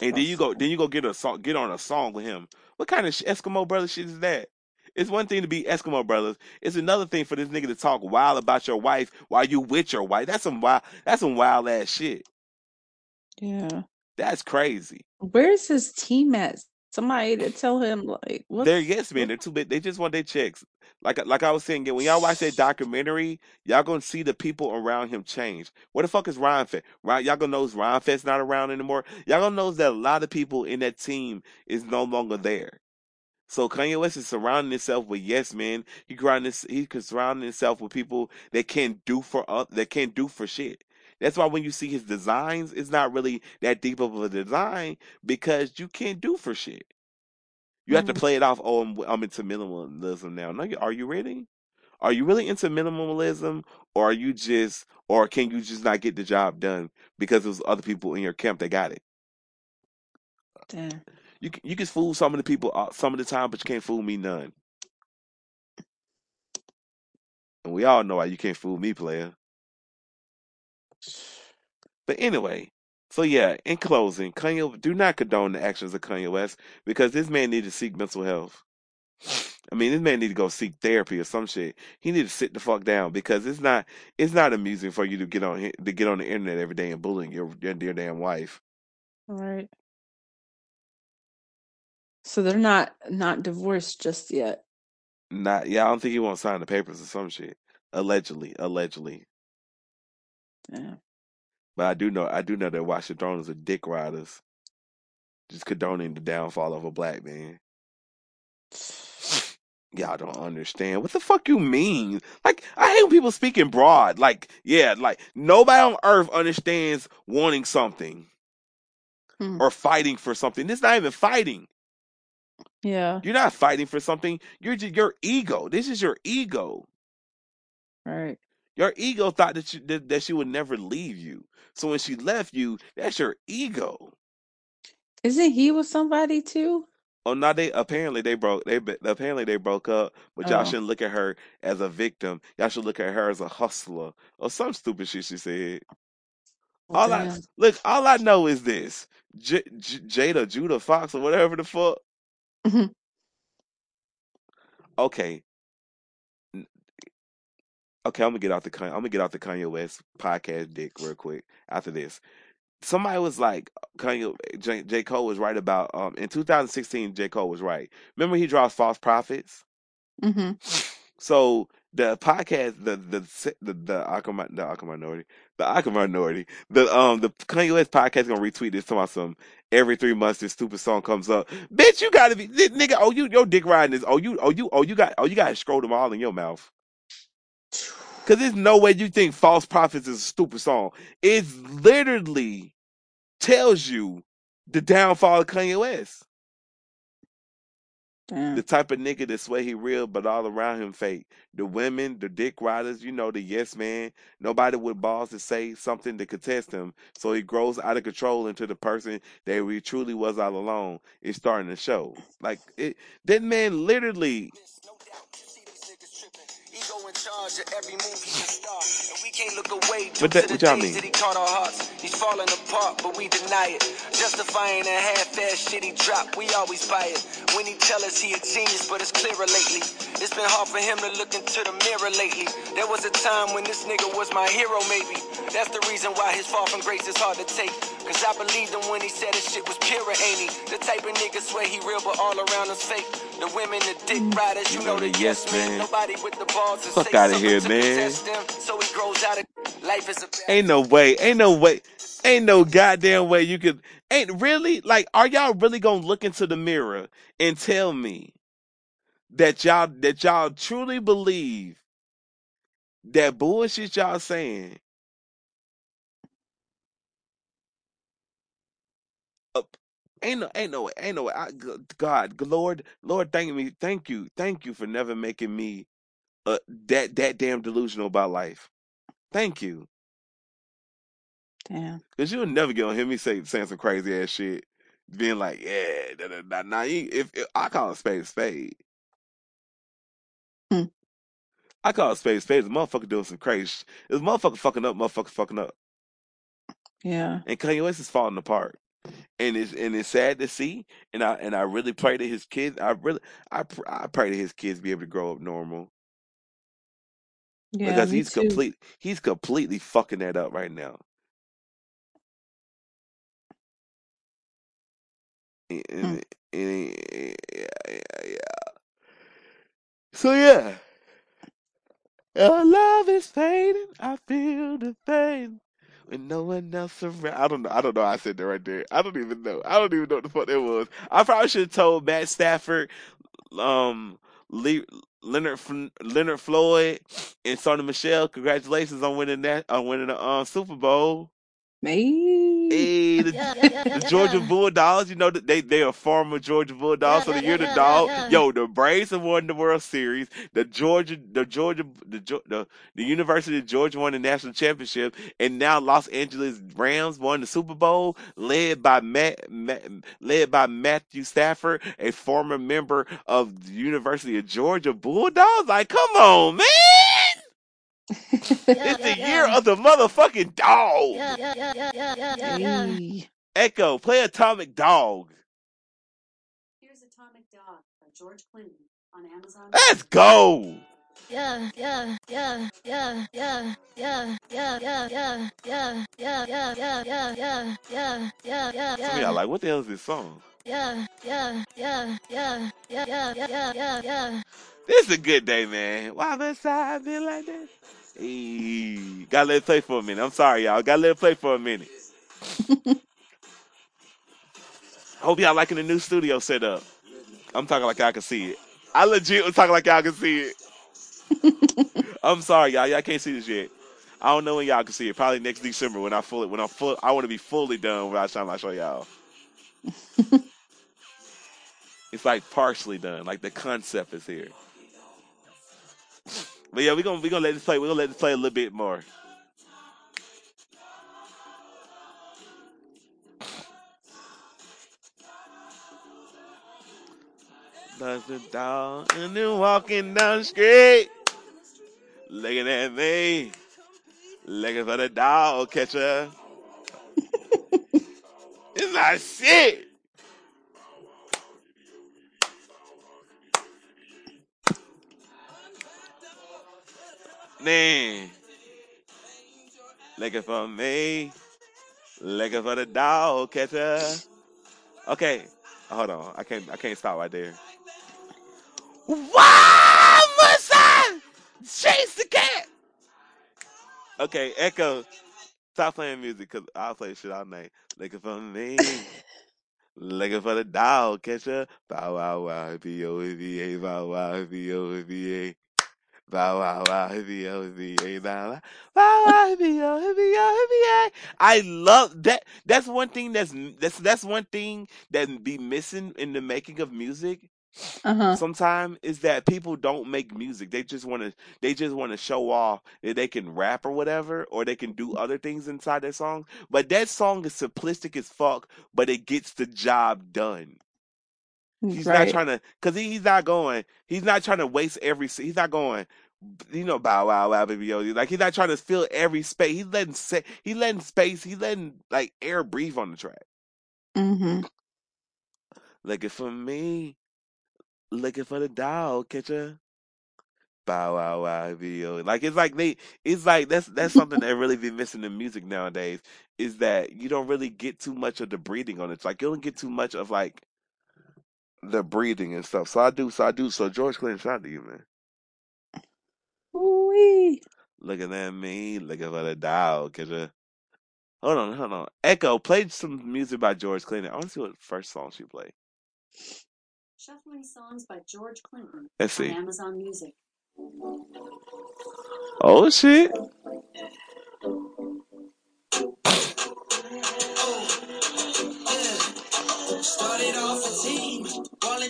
And then you go, then you go get a song, get on a song with him. What kind of sh- Eskimo brother shit is that? It's one thing to be Eskimo brothers. It's another thing for this nigga to talk wild about your wife while you with your wife. That's some wild. That's some wild ass shit. yeah. That's crazy. Where's his team at? Somebody to tell him like They're yes men. They're too big. They just want their checks. Like uh, like I was saying, when y'all watch that documentary, y'all gonna see the people around him change. Where the fuck is Rhymefest? Right? Y'all gonna notice Rhymefest not around anymore. Y'all gonna notice that a lot of people in that team is no longer there. So Kanye West is surrounding himself with yes men. He surrounding he could surround himself with people that can't do for up that can't do for shit. That's why when you see his designs, it's not really that deep of a design because you can't do for shit. You have to Mm, play it off. Oh, I'm, I'm into minimalism now. No, are you really? Are you really into minimalism, or are you just, or can you just not get the job done because there's other people in your camp that got it? damn. You can- you can fool some of the people uh, some of the time, but you can't fool me none. And we all know why you can't fool me, player. But anyway, so yeah. In closing, Kanye, do not condone the actions of Kanye West because this man needs to seek mental health. I mean, this man need to go seek therapy or some shit. He need to sit the fuck down because it's not it's not amusing for you to get on to get on the internet every day and bullying your your, your damn wife. All right. So they're not not divorced just yet. Not yeah, I don't think he won't sign the papers or some shit. Allegedly, allegedly. Damn. But I do know I do know that Throne are dick riders, just condoning the downfall of a black man. Y'all don't understand. What the fuck you mean? Like, I hate when people speaking broad. Like, yeah, like nobody on earth understands wanting something Hmm. or fighting for something. This not even fighting. Yeah. You're not fighting for something. You're just your ego. This is your ego. Right. Your ego thought that you that, that she would never leave you. So when she left you, that's your ego. Isn't he with somebody too? Oh, now they apparently they broke. They be- apparently they broke up. But y'all Oh. shouldn't look at her as a victim. Y'all should look at her as a hustler or some stupid shit she said. Well, All I damn. look, all I know is this: J- J- Jada Judah Fox or whatever the fuck. Mhm. [LAUGHS] Okay, okay, I'm gonna get out the Kanye, I'm gonna get out the Kanye West podcast dick real quick after this. Somebody was like, Kanye J, J Cole was right about um in 2016. J Cole was right. Remember he draws false prophets. Mhm. So the podcast, the the the the Aqua, the Aqua minority, the Aqua minority, the um the Kanye West podcast is gonna retweet this talking about some every three months this stupid song comes up. Bitch, you gotta be nigga. Oh you your dick riding is oh you oh you oh you got oh you got to scroll them all in your mouth. Cause there's no way you think False Prophets is a stupid song. It literally tells you the downfall of Kanye West. the type of nigga that swear he real, but all around him fake. The women, the dick riders, you know, the yes man. Nobody with balls to say something to contest him. So he grows out of control into the person that he truly was all along. It's starting to show. Like it, that man literally. Charge of every move he's a star. And we can't look away due What that- to the days mean? that he caught our hearts. He's falling apart, but we deny it. Justifying the half-ass shit he dropped, we always buy it. When he tell us he a genius, but it's clearer lately. It's been hard for him to look into the mirror lately. There was a time when this nigga was my hero, maybe. That's the reason why his fall from grace is hard to take. Cause I believed him when he said his shit was pure, ain't he? The type of nigga swear he real, but all around us fake. The women, the dick riders, you, You know, know the yes men. Nobody with the balls Fuck say outta something here, man. possess them. So he grows out of is a Ain't no way. Ain't no way. Ain't no goddamn way you could. Ain't really like. Are y'all really gonna look into the mirror and tell me that y'all that y'all truly believe that bullshit y'all saying? Uh, ain't no. Ain't no. way, Ain't no. I, God, Lord, Lord, thank me. Thank you. Thank you for never making me uh, that that damn delusional about life. Thank you. Damn. Cause you'll never get on hear me say saying some crazy ass shit, being like, yeah, da, da, da. Now, you, if, if I call a spade a spade, Hmm. I call a spade a spade. The motherfucker doing some crazy. sh- This motherfucker fucking up, motherfucker fucking up, Yeah. and Kanye West is falling apart. And it's and it's sad to see. And I and I really pray that his kids. I really I pr- I pray that his kids be able to grow up normal Yeah. because me he's too. complete. He's completely fucking that up right now. And, Hmm. and, yeah, yeah, yeah. So yeah. Our love is fading. I feel the pain when no one else around. I don't know. I don't know. How I said that right there. I don't even know. I don't even know what the fuck that was. I probably should have told Matt Stafford, um, Le- Leonard Leonard Floyd, and Sony Michel. Congratulations on winning that on winning the um, Super Bowl. Me. Hey, the, the Georgia [LAUGHS] Bulldogs, you know they they are former Georgia Bulldogs, so you're the dog. Yo, the Braves have won the World Series. The Georgia, the Georgia, the the, the University of Georgia won the national championship, and now Los Angeles Rams won the Super Bowl, led by Matt, Matt led by Matthew Stafford, a former member of the University of Georgia Bulldogs. Like, come on, man! It's the year of the motherfucking dog. Hey. Echo, play Atomic Dog. Here's Atomic Dog by George Clinton on Amazon. Let's go. yeah, yeah, yeah, yeah, yeah, yeah, yeah, yeah, yeah, yeah, yeah, yeah, yeah, yeah, yeah, yeah, yeah, yeah, Some of y'all like, what the hell is this song? yeah, yeah, yeah, yeah, yeah, yeah, yeah, yeah, yeah. This is a good day, man. Why must I be like this? Hey, gotta let it play for a minute. I'm sorry, y'all. Gotta let it play for a minute. I Hope y'all liking the new studio setup. I'm talking like y'all can see it. I legit was talking like y'all can see it. [LAUGHS] I'm sorry, y'all. Y'all can't see this yet. I don't know when y'all can see it. Probably next December when I fully when I'm full. I want to be fully done by the time I show y'all. [LAUGHS] it's like partially done. Like the concept is here. But yeah, we're gonna we gonna let this play. We're gonna let this play a little bit more. That's the dog, and then walking down the street, looking at me, looking for the dog catcher. [LAUGHS] it's not shit. Man, looking for me, looking for the dog catcher. Okay, hold on. I can't. I can't stop right there. Why must I chase the cat? Okay, Echo, stop playing music because I'll play shit all night. Looking for me, looking for the dog catcher. Bow wow wow, B O V A, bow wow, B O V A. I love that. That's one thing that's that's that's one thing that be missing in the making of music Uh huh. sometimes is that people don't make music. They just want to they just want to show off that they can rap or whatever, or they can do other things inside their song. But that song is simplistic as fuck, but it gets the job done. He's not trying to, cause he, he's not going. He's not trying to waste every. He's not going. you know, Bow Wow Wow Baby Yo. Like he's not trying to fill every space. He's letting sa- he letting space. He letting like air breathe on the track. Mm-hmm. Looking for me, looking for the dog catcher. Bow Wow Wow video. Like it's like they. It's like that's that's something [LAUGHS] that really be missing in music nowadays. Is that you don't really get too much of the breathing on it. It's like you don't get too much of like the breathing and stuff. So I do. So I do. So George Clinton, shout out to you, man. Ooh-wee. Looking at me, looking for the dial. dog catcher. Hold on, hold on. Echo, play some music by George Clinton. I want to see what first song she played. Shuffling songs by George Clinton Let's on see. Amazon Music. Oh shit.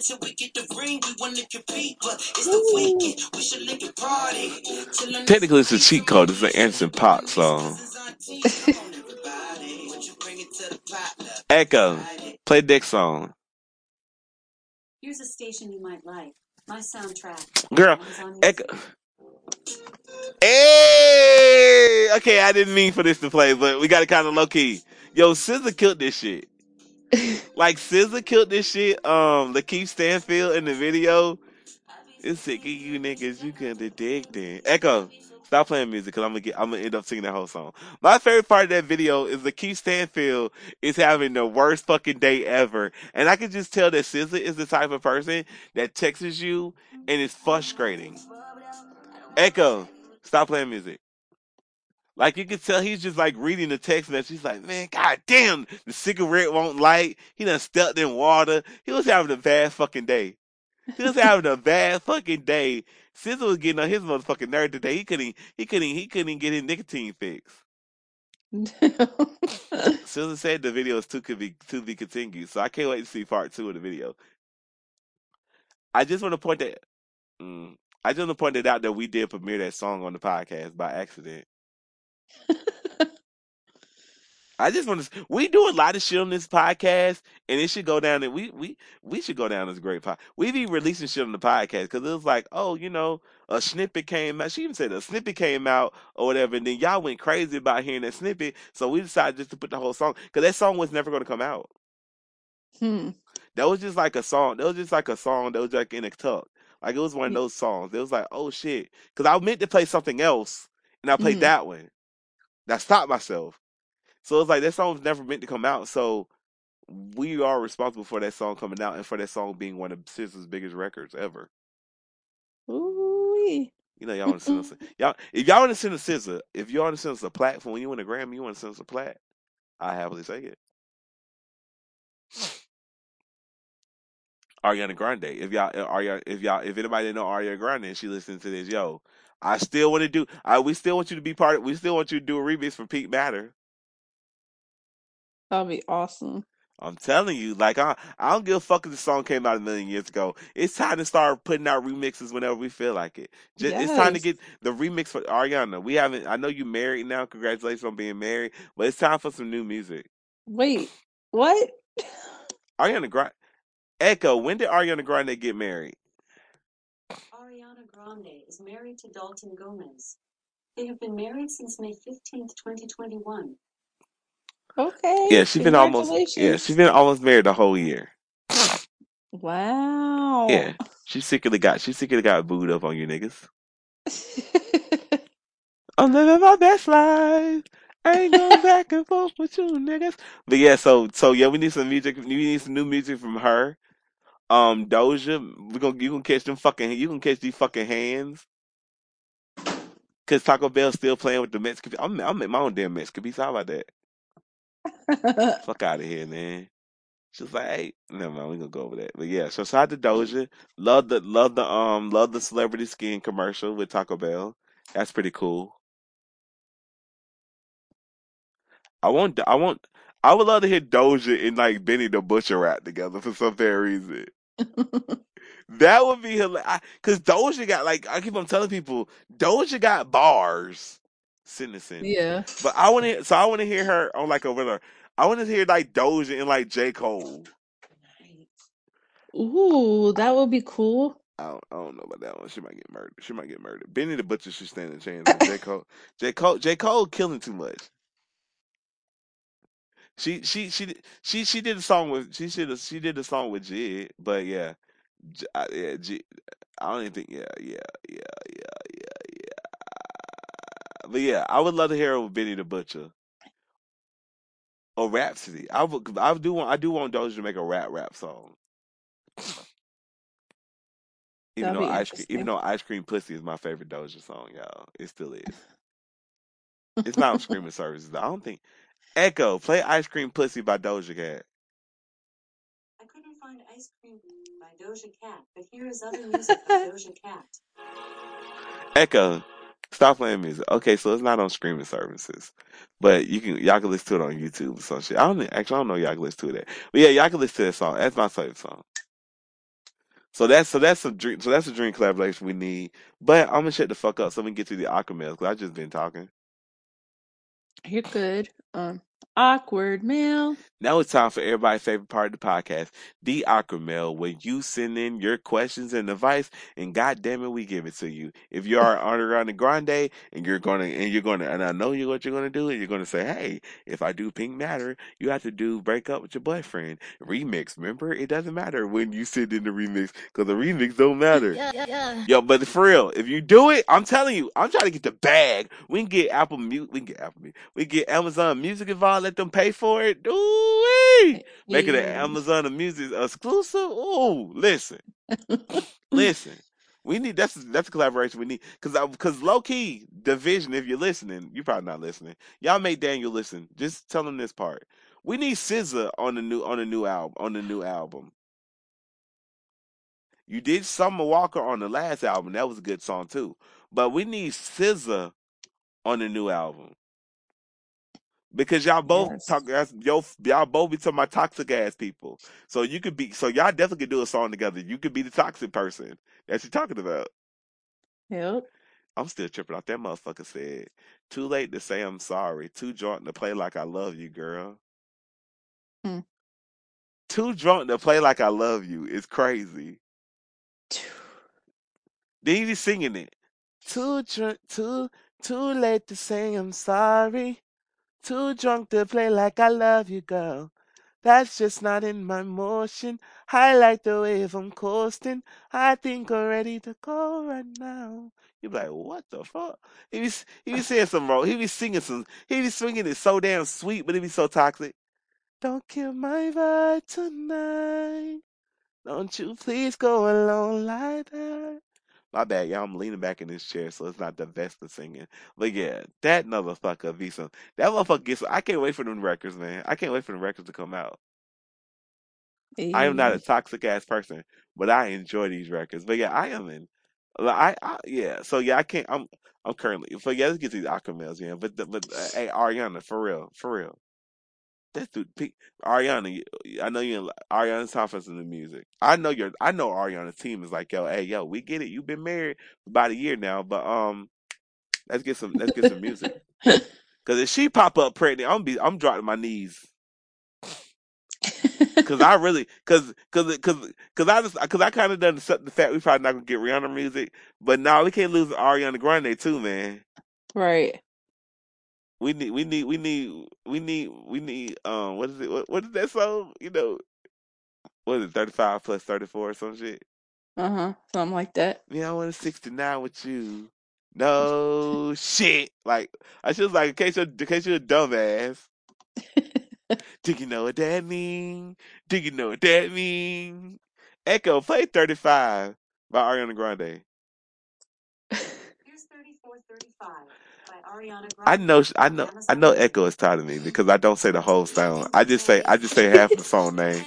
Ball until we get the ring. We want to compete, but it's the weekend. We should lick a party. Technically, it's a cheat code. It's an Anderson .Paak song. [LAUGHS] Echo, play Dick song. Here's a station you might like. My soundtrack. Girl, Echo. Hey! Okay, I didn't mean for this to play, but we got it kind of low key. Yo, SZA killed this shit. Like SZA killed this shit. Um, Lakeith Stanfield in the video. It's sick of you niggas. You contradicting. Echo, stop playing music because I'm gonna get. I'm gonna end up singing that whole song. My favorite part of that video is Lakeith Stanfield is having the worst fucking day ever, and I can just tell that SZA is the type of person that texts you and is frustrating. Echo, stop playing music. Like you can tell he's just like reading the text message. He's like, man, god damn, the cigarette won't light. He done stepped in water. He was having a bad fucking day. He was having a bad fucking day. SZA was getting on his motherfucking nerve today. He couldn't he couldn't he couldn't get his nicotine fix. [LAUGHS] SZA said the video is too could be to be continued. So I can't wait to see part two of the video. I just want to point that mm, I just want to point it out that we did premiere that song on the podcast by accident. I just want to. We do a lot of shit on this podcast, and it should go down. And we we we should go down as a great pod. We be releasing shit on the podcast because it was like, oh, you know, a snippet came out. She even said a snippet came out or whatever, and then y'all went crazy about hearing that snippet. So we decided just to put the whole song because that song was never going to come out. Hmm. That was just like a song. That was just like a song that was like in a tuck. Like it was one of those songs. It was like, oh shit, because I meant to play something else, and I played Mhm. that one. I stopped myself. So it's like that song was never meant to come out. So we are responsible for that song coming out and for that song being one of SZA's biggest records ever. Ooh-wee. You know, y'all want to send us a, y'all if y'all want to send us SZA, if y'all want to send us a platform, when you win a Grammy, you want to send us a plat. I happily say it. Ariana Grande. If y'all, uh, Ariana, if y'all, if anybody didn't know Ariana Grande, and she listening to this, yo, I still want to do. I we still want you to be part of. We still want you to do a remix for Pink Matter. That'll be awesome. I'm telling you, like I, I don't give a fuck if the song came out a million years ago. It's time to start putting out remixes whenever we feel like it. Just, It's time to Yes. get the remix for Ariana. We haven't. I know you married now. Congratulations on being married, but it's time for some new music. Wait, what? Ariana Grande. Echo. When did Ariana Grande get married? Ariana Grande is married to Dalton Gomez. They have been married since May 15th, 2021. Okay. Yeah, she's been almost. Yeah, Congratulations. she's been almost married the whole year. Wow. Yeah, she secretly got. She secretly got booed up on you niggas. [LAUGHS] I'm living my best life. I ain't going [LAUGHS] back and forth with you niggas. But yeah, so so yeah, we need some music. We need some new music from her. Um, Doja, we gonna you can catch them fucking. You can catch these fucking hands. Cause Taco Bell's still playing with the Mexican. I'm I'm at my own damn Mexican pizza. How about that? [LAUGHS] Fuck out of here, man. She was like, hey, never mind, we gonna go over that. But yeah, so shout out to Doja. Love the love the um love the celebrity skin commercial with Taco Bell. That's pretty cool. I want I want I would love to hear Doja and like Benny the Butcher rap together for some fair reason. That would be hilarious. Cause Doja got like I keep on telling people, Doja got bars. Citizen. yeah. But I want to, so I want to hear her on like a winner. I want to hear like Doja and like J Cole. Ooh, that would be cool. I don't, I don't know about that one. She might get murdered. She might get murdered. Benny the Butcher should stand a chance. J Cole, J Cole, J Cole killing too much. She she she did- she she did a song with she should have she did a song with JID, but yeah, J, I, yeah, J, I don't even think yeah yeah yeah yeah yeah yeah. But yeah, I would love to hear it with Benny the Butcher or Rhapsody. I would 'cause I do want I do want Doja to make a rap rap song. Even That'll though be ice cream, even interesting. though ice cream pussy is my favorite Doja song, y'all, it still is. [LAUGHS] It's not on streaming services. I don't think Echo play ice cream pussy by Doja Cat. I couldn't find Ice Cream by Doja Cat, but here is other music by [LAUGHS] Doja Cat. Echo, stop playing music. Okay, so it's not on streaming services, but you can y'all can listen to it on YouTube or some shit. I don't actually I don't know y'all can listen to it. But yeah, y'all can listen to that song. That's my favorite song. So that's so that's a dream. So that's a dream collaboration we need. But I'm gonna shut the fuck up so we can get to the awkward mails because I just been talking. You're good. Um, awkward mail. Now it's time for everybody's favorite part of the podcast, the awkward Mail, when you send in your questions and advice, and God damn it, we give it to you. If you are Ariana Grande and you're gonna and you're gonna and I know you what you're gonna do, and you're gonna say, Hey, if I do Pink Matter, you have to do break up with your boyfriend. Remix, remember? It doesn't matter when you send in the remix, because the remix don't matter. Yeah, yeah, yeah. Yo, but for real, if you do it, I'm telling you, I'm trying to get the bag. We can get Apple Music, we can get Apple Music, we can get Amazon Music involved, let them pay for it. Ooh, make it an. Amazon Music exclusive. Ooh, listen, [LAUGHS] listen. We need that's that's a collaboration we need because because low key DVSN. If you're listening, you're probably not listening. Y'all make Daniel listen. Just tell him this part. We need SZA on the new on the new album on the new album. You did Summer Walker on the last album. That was a good song too. But we need SZA on the new album. Because y'all both Yes. talk that's yo y'all both be talking about toxic ass people. So you could be so y'all definitely could do a song together. You could be the toxic person that you're talking about. Yep. I'm still tripping off that motherfucker said. Too late to say I'm sorry. Too drunk to play like I love you, girl. Hmm. Too drunk to play like I love you is crazy. [SIGHS] Then he be singing it. Too drunk, too, too late to say I'm sorry. Too drunk to play like I love you, girl. That's just not in my motion. I like the wave I'm coasting. I think I'm ready to go right now. You be like, what the fuck? He be, he be saying some wrong. He be singing some. He be swinging it so damn sweet, but he be so toxic. Don't kill my vibe tonight. Don't you please go alone like that. My bad, y'all. I'm leaning back in this chair, so it's not the Vesta singing. But yeah, that motherfucker Visa. That motherfucker gets. I can't wait for them records, man. I can't wait for the records to come out. I am not a toxic ass person, but I enjoy these records. But yeah, I am in. I, I yeah. So yeah, I can't. I'm I'm currently. So yeah, let's get these awkward mails, yeah. But the, but uh, hey, Ariana, for real, for real. That's dude, Ariana. I know you. in Ariana's confidence in the music. I know your. I know Ariana's team is like, yo, hey, yo, we get it. You've been married about a year now, but um, let's get some. Let's get some music. [LAUGHS] Cause if she pop up pregnant, I'm be. I'm dropping my knees. [LAUGHS] Cause I really, cause, cause, cause, cause I just, cause I kind of done accept the fact we probably not gonna get Rihanna music, but now we can't lose Ariana Grande too, man. right. We need, we need, we need, we need, we need. Um, what is it? What, what is that song? You know, what is it? Thirty five plus thirty four or some shit. Uh huh. Something like that. Yeah, I want a sixty nine with you. No shit. Like I just like in case you're, in case you're a dumbass. [LAUGHS] Do you know what that mean? Do you know what that mean? Echo, play 35 by Ariana Grande. [LAUGHS] Here's 3435 by Ariana I know, I know, I know. Echo is tired of me because I don't say the whole song. I just say, I just say half the song [LAUGHS] name.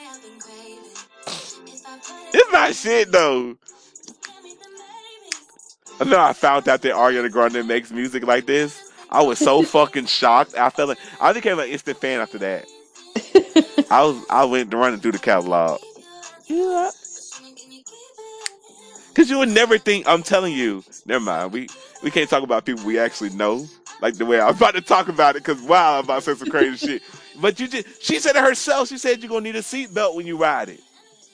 It's not shit though. I know I found out that Ariana Grande makes music like this. I was so fucking shocked. I felt like I became an instant fan after that. I was, I went running through the catalog. [LAUGHS] Yeah. Cause you would never think. I'm telling you. Never mind. We we can't talk about people we actually know. Like the way I'm about to talk about it. Cause wow, I'm about to say some crazy [LAUGHS] shit. But you just. She said it herself. She said you're gonna need a seatbelt when you ride it.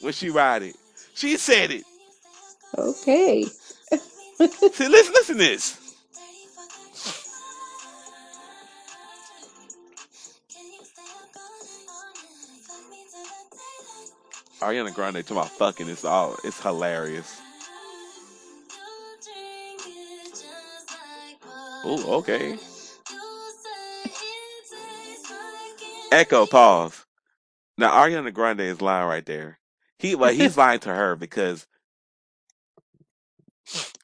When she ride it. She said it. Okay. See, listen, listen to this. Ariana Grande talking about fucking. It's all. It's hilarious. Oh, okay. Echo pause. Now Ariana Grande is lying right there. He well, he's [LAUGHS] lying to her because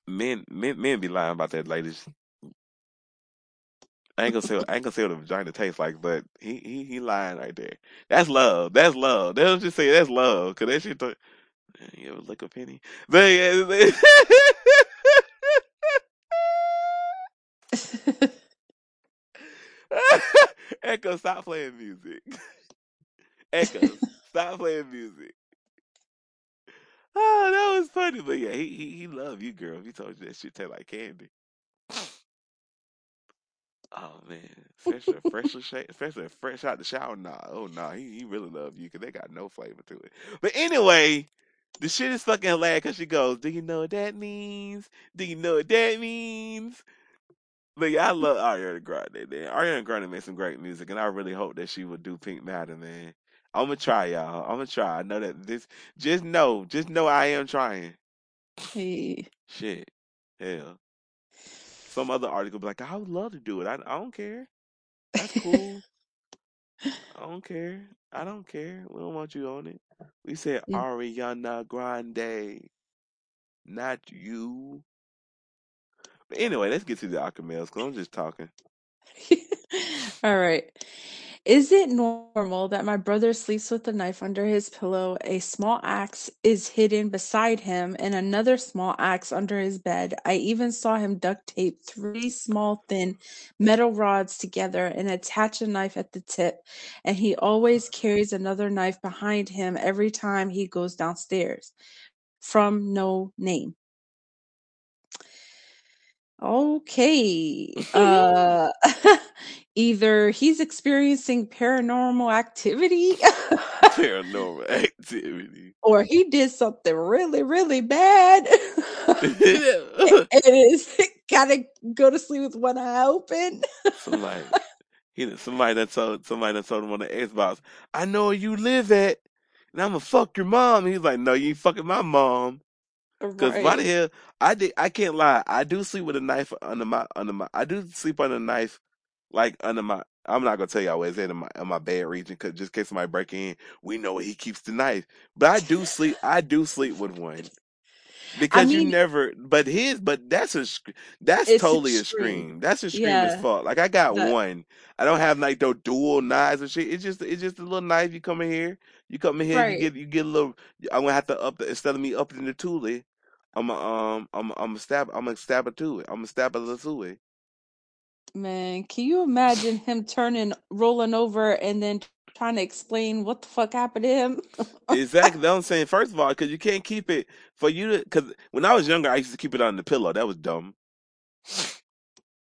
men men men be lying about that ladies. I ain't gonna say I ain't gonna say what a vagina tastes like, but he he he lying right there. That's love. That's love. They'll just say that's love because that shit. Th- you ever lick a penny? But [LAUGHS] [LAUGHS] Echo, stop playing music. [LAUGHS] Echo, stop playing music. Oh, that was funny, but yeah, he he, he love you, girl. He told you that shit taste like candy. [SIGHS] Oh man, freshly sha- especially fresh out the shower. Nah, oh nah, he he really love you because they got no flavor to it. But anyway, the shit is fucking hilarious because she goes, "Do you know what that means? Do you know what that means?" But yeah, I love Ariana Grande. Man. Ariana Grande made some great music, and I really hope that she will do Pink Matter, man. I'm gonna try, y'all. I'm gonna try. I know that this. Just know, just know, I am trying. Hey. Shit, hell. Some other article be like, I would love to do it. I, I don't care. That's cool. [LAUGHS] I don't care. I don't care. We don't want you on it. We said. Ariana Grande, not you. But anyway, let's get to the awkward mails because I'm just talking. [LAUGHS] All right. Is it normal that my brother sleeps with a knife under his pillow, a small axe is hidden beside him, and another small axe under his bed? I even saw him duct tape three small thin metal rods together and attach a knife at the tip, and he always carries another knife behind him every time he goes downstairs. From no name. Okay. [LAUGHS] Uh [LAUGHS] either he's experiencing paranormal activity [LAUGHS] Paranormal activity. or he did something really, really bad. and is gotta go to sleep with one eye open. somebody, he, somebody that told somebody that told him on the Xbox, I know where you live at, and I'm gonna fuck your mom. He's like, No, you ain't fucking my mom. Cause why the hell? I did. I can't lie. I do sleep with a knife under my under my. I do sleep under a knife, like under my. I'm not gonna tell y'all where it's in my in my bed region, cause just in case somebody break in, we know he keeps the knife. But I do sleep. I do sleep with one I because you never. But his. But that's a. That's totally a extreme. scream. That's a scream as Yeah. fuck. Like I got That one. I don't have like no dual knives and shit. It's just it's just a little knife. You come in here. You come in here. You get you get a little. I'm gonna have to up the instead of me upping the Thule. I'm a, um I'm a, I'm a stab I'm a stab it to it. I'm a stab it to it. Man, can you imagine him turning rolling over and then trying to explain what the fuck happened to him? Exactly. That's what I'm [LAUGHS] saying. First of all, because you can't keep it for you to. Because when I was younger, I used to keep it on the pillow. That was dumb. [LAUGHS]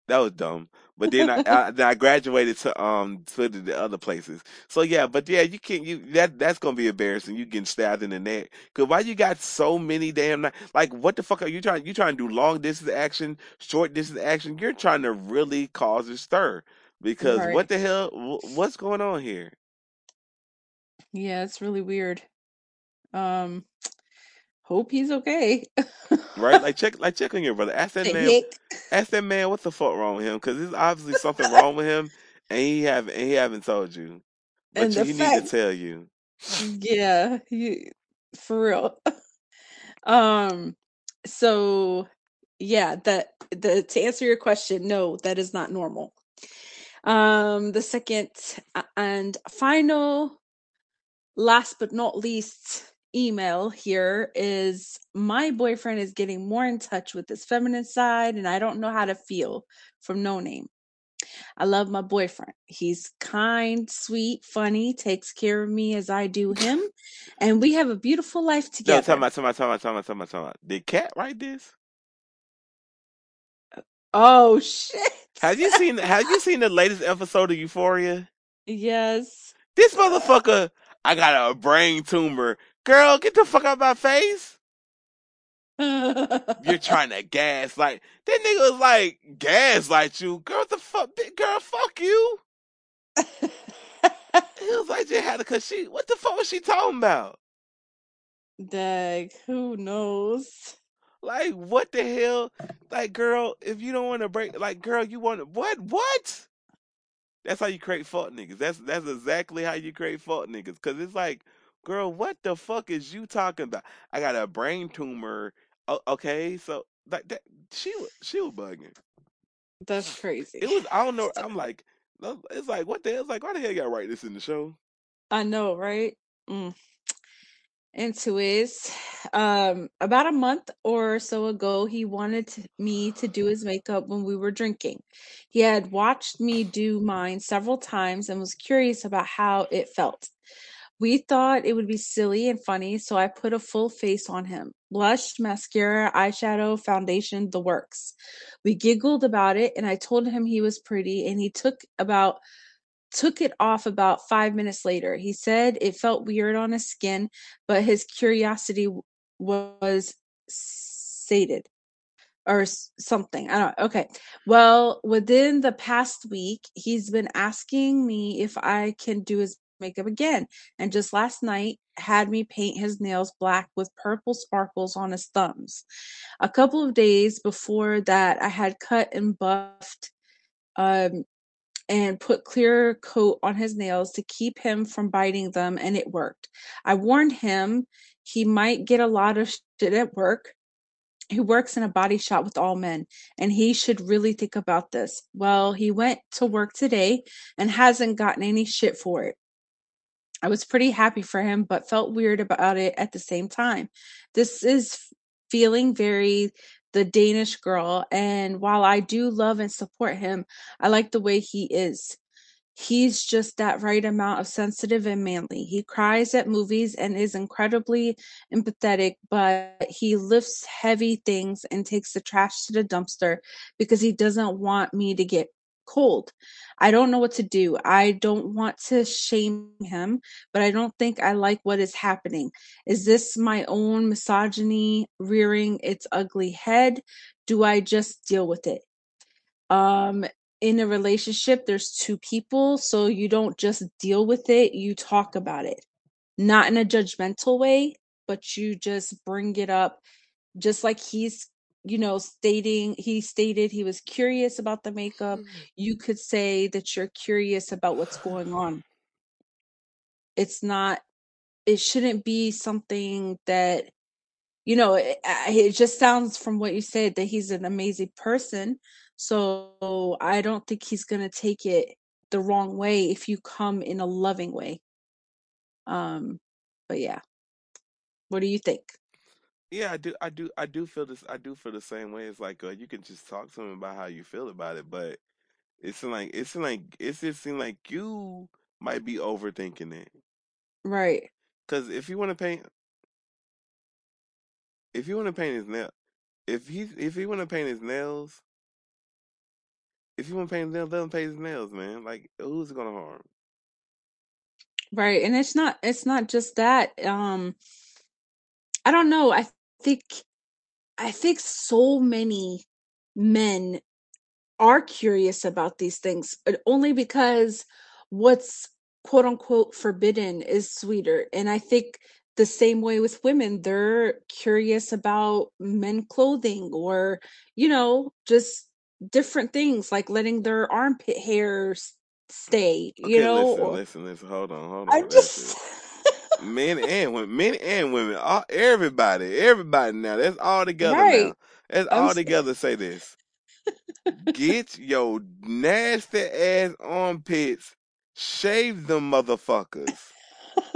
That was dumb. But then I, I then I graduated to um to the, the other places. So yeah, but yeah, you can't you that that's gonna be embarrassing. You getting stabbed in the neck. Cause why you got so many damn like what the fuck are you trying? You trying to do long distance action, short distance action? You're trying to really cause a stir. Because Right. what the hell? wh- What's going on here? Yeah, it's really weird. Um, hope he's okay. Right? [LAUGHS] Like check like check on your brother. Ask that The man. heck? Ask that man what the fuck wrong with him. Because there's obviously something wrong with him, and he haven't and he haven't told you. But And you, he need to tell you. yeah, you, for real. [LAUGHS] Um, so yeah, that the to answer your question, no, that is not normal. Um, the second and final, last but not least, email here is my boyfriend is getting more in touch with his feminine side, and I don't know how to feel from no name. I love my boyfriend. He's kind, sweet, funny, takes care of me as I do him, and we have a beautiful life No, together. about, talking about, talking about, talking about, talking about, talking about. Did Cat write this? Uh, oh shit. Have you seen? Have you seen the latest episode of Euphoria? yes. This motherfucker, I got a brain tumor. Girl, get the fuck out of my face. [LAUGHS] You're trying to gaslight. That nigga was like, gaslight you. Girl, the fuck, girl, fuck you. He was like, just had to, cause she, what the fuck was she talking about? Dag, who knows? Like, what the hell? Like, girl, if you don't want to break, like, girl, you want to, what, what? That's how you create fuck niggas. That's, that's exactly how you create fuck niggas. Cause it's like, girl, what the fuck is you talking about? I got a brain tumor. O- okay, so, like, that, she, was she was bugging. That's [SIGHS] crazy. It was, I don't know, [LAUGHS] I'm like, it's like, what the hell? It's like, why the hell you gotta write this in the show? I know, right? Mm. Into is um about a month or so ago he wanted to, me to do his makeup when we were drinking. He had watched me do mine several times and was curious about how it felt. We thought it would be silly and funny, so I put a full face on him. Blush, mascara, eyeshadow, foundation, the works. We giggled about it and I told him he was pretty and he took about took it off about five minutes later. He said it felt weird on his skin, but his curiosity was sated or something. I don't Okay. Well, within the past week, he's been asking me if I can do his makeup again. And just last night, had me paint his nails black with purple sparkles on his thumbs. A couple of days before that, I had cut and buffed um, and put clear coat on his nails to keep him from biting them, and it worked. I warned him he might get a lot of shit at work. He works in a body shop with all men, and he should really think about this. Well, he went to work today and hasn't gotten any shit for it. I was pretty happy for him, but felt weird about it at the same time. This is feeling very the Danish girl, and while I do love and support him, I like the way he is. He's just that right amount of sensitive and manly. He cries at movies and is incredibly empathetic, but he lifts heavy things and takes the trash to the dumpster because he doesn't want me to get cold. I don't know what to do. I don't want to shame him, but I don't think I like what is happening. Is this my own misogyny rearing its ugly head? Do I just deal with it? um in a relationship there's two people so you don't just deal with it you talk about it not in a judgmental way but you just bring it up just like he's you know stating he stated he was curious about the makeup. You could say that you're curious about what's going [SIGHS] on. It's not it shouldn't be something that you know it, it just sounds from what you said that he's an amazing person so i don't think he's going to take it the wrong way if you come in a loving way. Um but yeah. What do you think Yeah, I do, I do, I do feel this. I do feel the same way. It's like uh, you can just talk to him about how you feel about it, but it's like it's like it's just seem like you might be overthinking it. right Cause if you want to paint, if you want to paint his nail, if he if he want to paint his nails, if you want to paint his nails, let him paint his nails, man. Like who's it gonna harm? right and it's not it's not just that um i don't know i think i think so many men are curious about these things uh, only because what's quote unquote forbidden is sweeter. And I think the same way with women, they're curious about men clothing or, you know, just different things like letting their armpit hairs stay, you Okay, know, listen, or listen, listen. Hold on, hold I on. That's just it. Men and women, men and women, all, everybody, everybody. Now that's all together. right. Now that's I'm all together. Say this. [LAUGHS] Get your nasty ass armpits, shave them motherfuckers. [LAUGHS]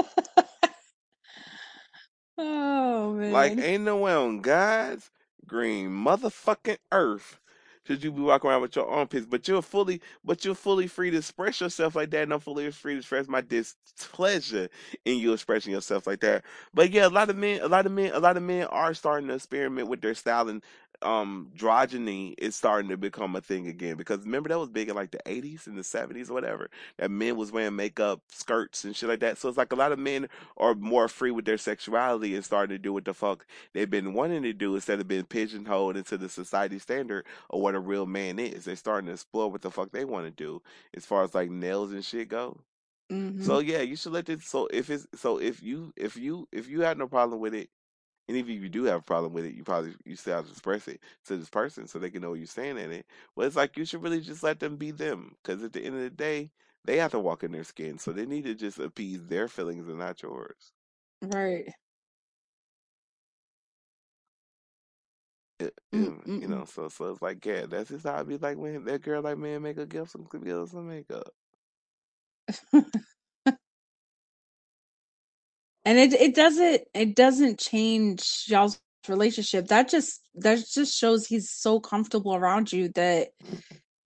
oh man. Like ain't no way on God's green motherfucking earth should you be walking around with your armpits, but you're fully, but you're fully free to express yourself like that, and I'm fully free to express my displeasure in you expressing yourself like that. But yeah, a lot of men, a lot of men, a lot of men are starting to experiment with their styling um androgyny is starting to become a thing again because remember that was big in like the 80s and the 70s or whatever that men was wearing makeup skirts and shit like that. So it's like a lot of men are more free with their sexuality and starting to do what the fuck they've been wanting to do instead of being pigeonholed into the society standard of what a real man is. They're starting to explore what the fuck they want to do as far as like nails and shit go. Hmm so yeah you should let this so if it's so if you if you if you have no problem with it and even if you do have a problem with it, you probably you still have to express it to this person so they can know what you're saying in it. But it's like you should really just let them be them, because at the end of the day, they have to walk in their skin, so they need to just appease their feelings and not yours. Right. It, Mm, you know, so so it's like, yeah, that's just how I be like, when that girl like, man, make her give some give some makeup. [LAUGHS] and it it doesn't it doesn't change y'all's relationship. That just that just shows he's so comfortable around you that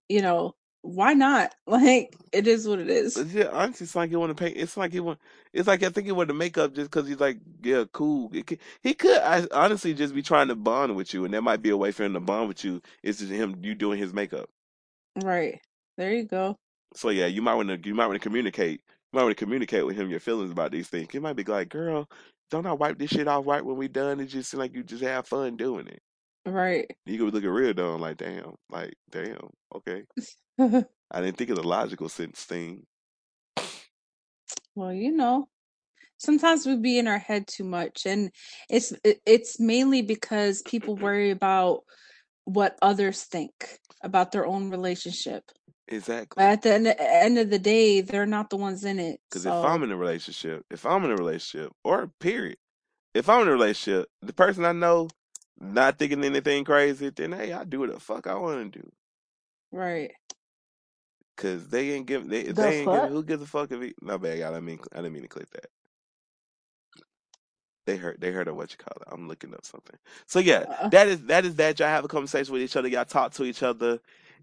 you know why not? [LAUGHS] Like it is what it is. Yeah, honestly, it's like he want to pay. It's like he want. It's like I think he want to make up just because he's like, yeah, cool. Could, he could I, honestly just be trying to bond with you, and that might be a way for him to bond with you. it's just him you doing his makeup. Right. There you go. So yeah, you might want to you might want to communicate. You might want to communicate with him your feelings about these things. He might be like, girl, don't I wipe this shit off right when we done? It just seem like you just have fun doing it. Right. You could be looking real dumb, like damn, like damn, okay. [LAUGHS] I didn't think of the logical sense thing. well, you know, sometimes we be in our head too much and it's it's mainly because people worry about what others think about their own relationship. Exactly. But at the end, end of the day, they're not the ones in it. Because So if I'm in a relationship, if I'm in a relationship, or period, if I'm in a relationship, the person I know not thinking anything crazy, then hey, I do what the fuck I want to do. right. Cause they ain't give they The they ain't give fuck? who gives a fuck if he no bad y'all I mean I didn't mean to click that. They heard they heard of what you call it. I'm looking up something. So yeah, Uh, that is that is that. Y'all have a conversation with each other. Y'all talk to each other,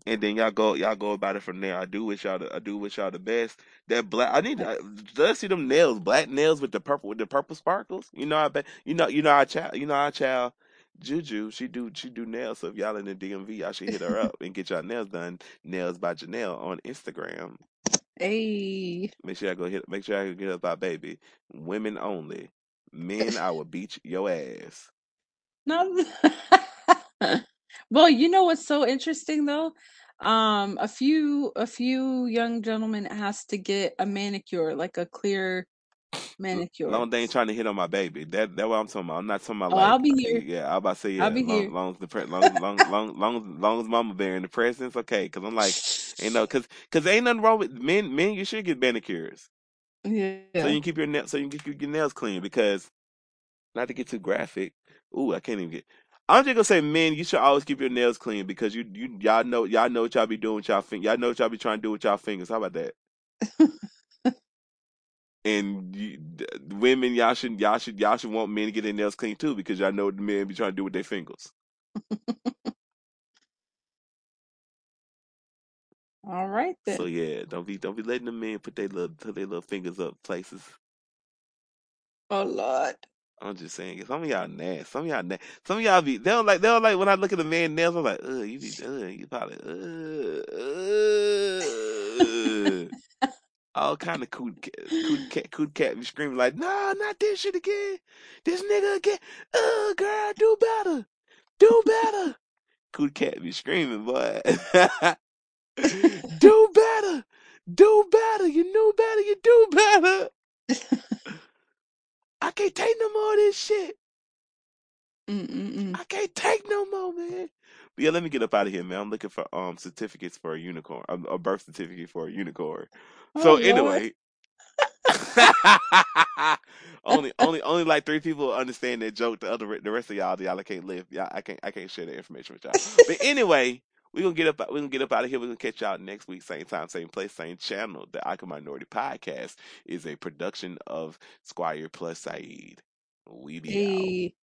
and then y'all go y'all go about it from there. I do wish y'all the, I do wish y'all the best. That black I need I, let's see them nails, black nails with the purple with the purple sparkles. You know I bet you know you know our child you know our child Juju she do she do nails. So if y'all in the DMV, y'all should hit her up and get y'all nails done. Nails by Janelle on Instagram. hey. Make sure I go hit. Make sure I get up by baby. Women only. Men, I will beat your ass. [LAUGHS] No. [LAUGHS] well, you know what's so interesting though? Um, a few a few young gentlemen asked to get a manicure, like a clear manicure. Long they ain't trying to hit on my baby. That that's what I'm talking about. I'm not talking about Oh, like I'll be here. yeah. I about to say yeah. I'll be long here. long as the pre- long [LAUGHS] long long long as long as mama bearing the presence, okay. Because I'm like, you know, because because ain't nothing wrong with men. Men, you should get manicures Yeah. so you can keep your nails so you can keep your nails clean. Because not to get too graphic. Ooh, I can't even get. I'm just gonna say, men, you should always keep your nails clean because you you y'all know y'all know what y'all be doing with y'all fingers. Y'all know what y'all be trying to do with y'all fingers. How about that? [LAUGHS] And you, d- women, y'all should y'all should y'all should want men to get their nails clean too because y'all know what the men be trying to do with their fingers. [LAUGHS] All right then. So yeah, don't be don't be letting the men put their little put their little fingers up places. Oh Lord. I'm just saying, some of y'all nasty. Some of y'all nasty. Some of y'all be they don't like they don't like when I look at the man nails. I'm like, ugh, you be ugh, you probably ugh, ugh. all kind of cool cat, cool cat, cool cat be screaming like, nah, not this shit again. This nigga again. Ugh, girl, do better, do better. Cool cat be screaming, boy. [LAUGHS] do better, do better. You knew better, you do better. I can't take no more of this shit. Mm-mm-mm. I can't take no more, man. But yeah, let me get up out of here, man. I'm looking for um certificates for a unicorn, a, a birth certificate for a unicorn. Oh So Lord. anyway, [LAUGHS] only only only like three people understand that joke. The other the rest of y'all, y'all can't live. Y'all, I can't I can't share that information with y'all. But [LAUGHS] anyway, we gonna get up we gonna get up out of here. We're gonna catch y'all next week, same time, same place, same channel. The Icon Minority Podcast is a production of Squire Plus Saeed. We be out. Hey.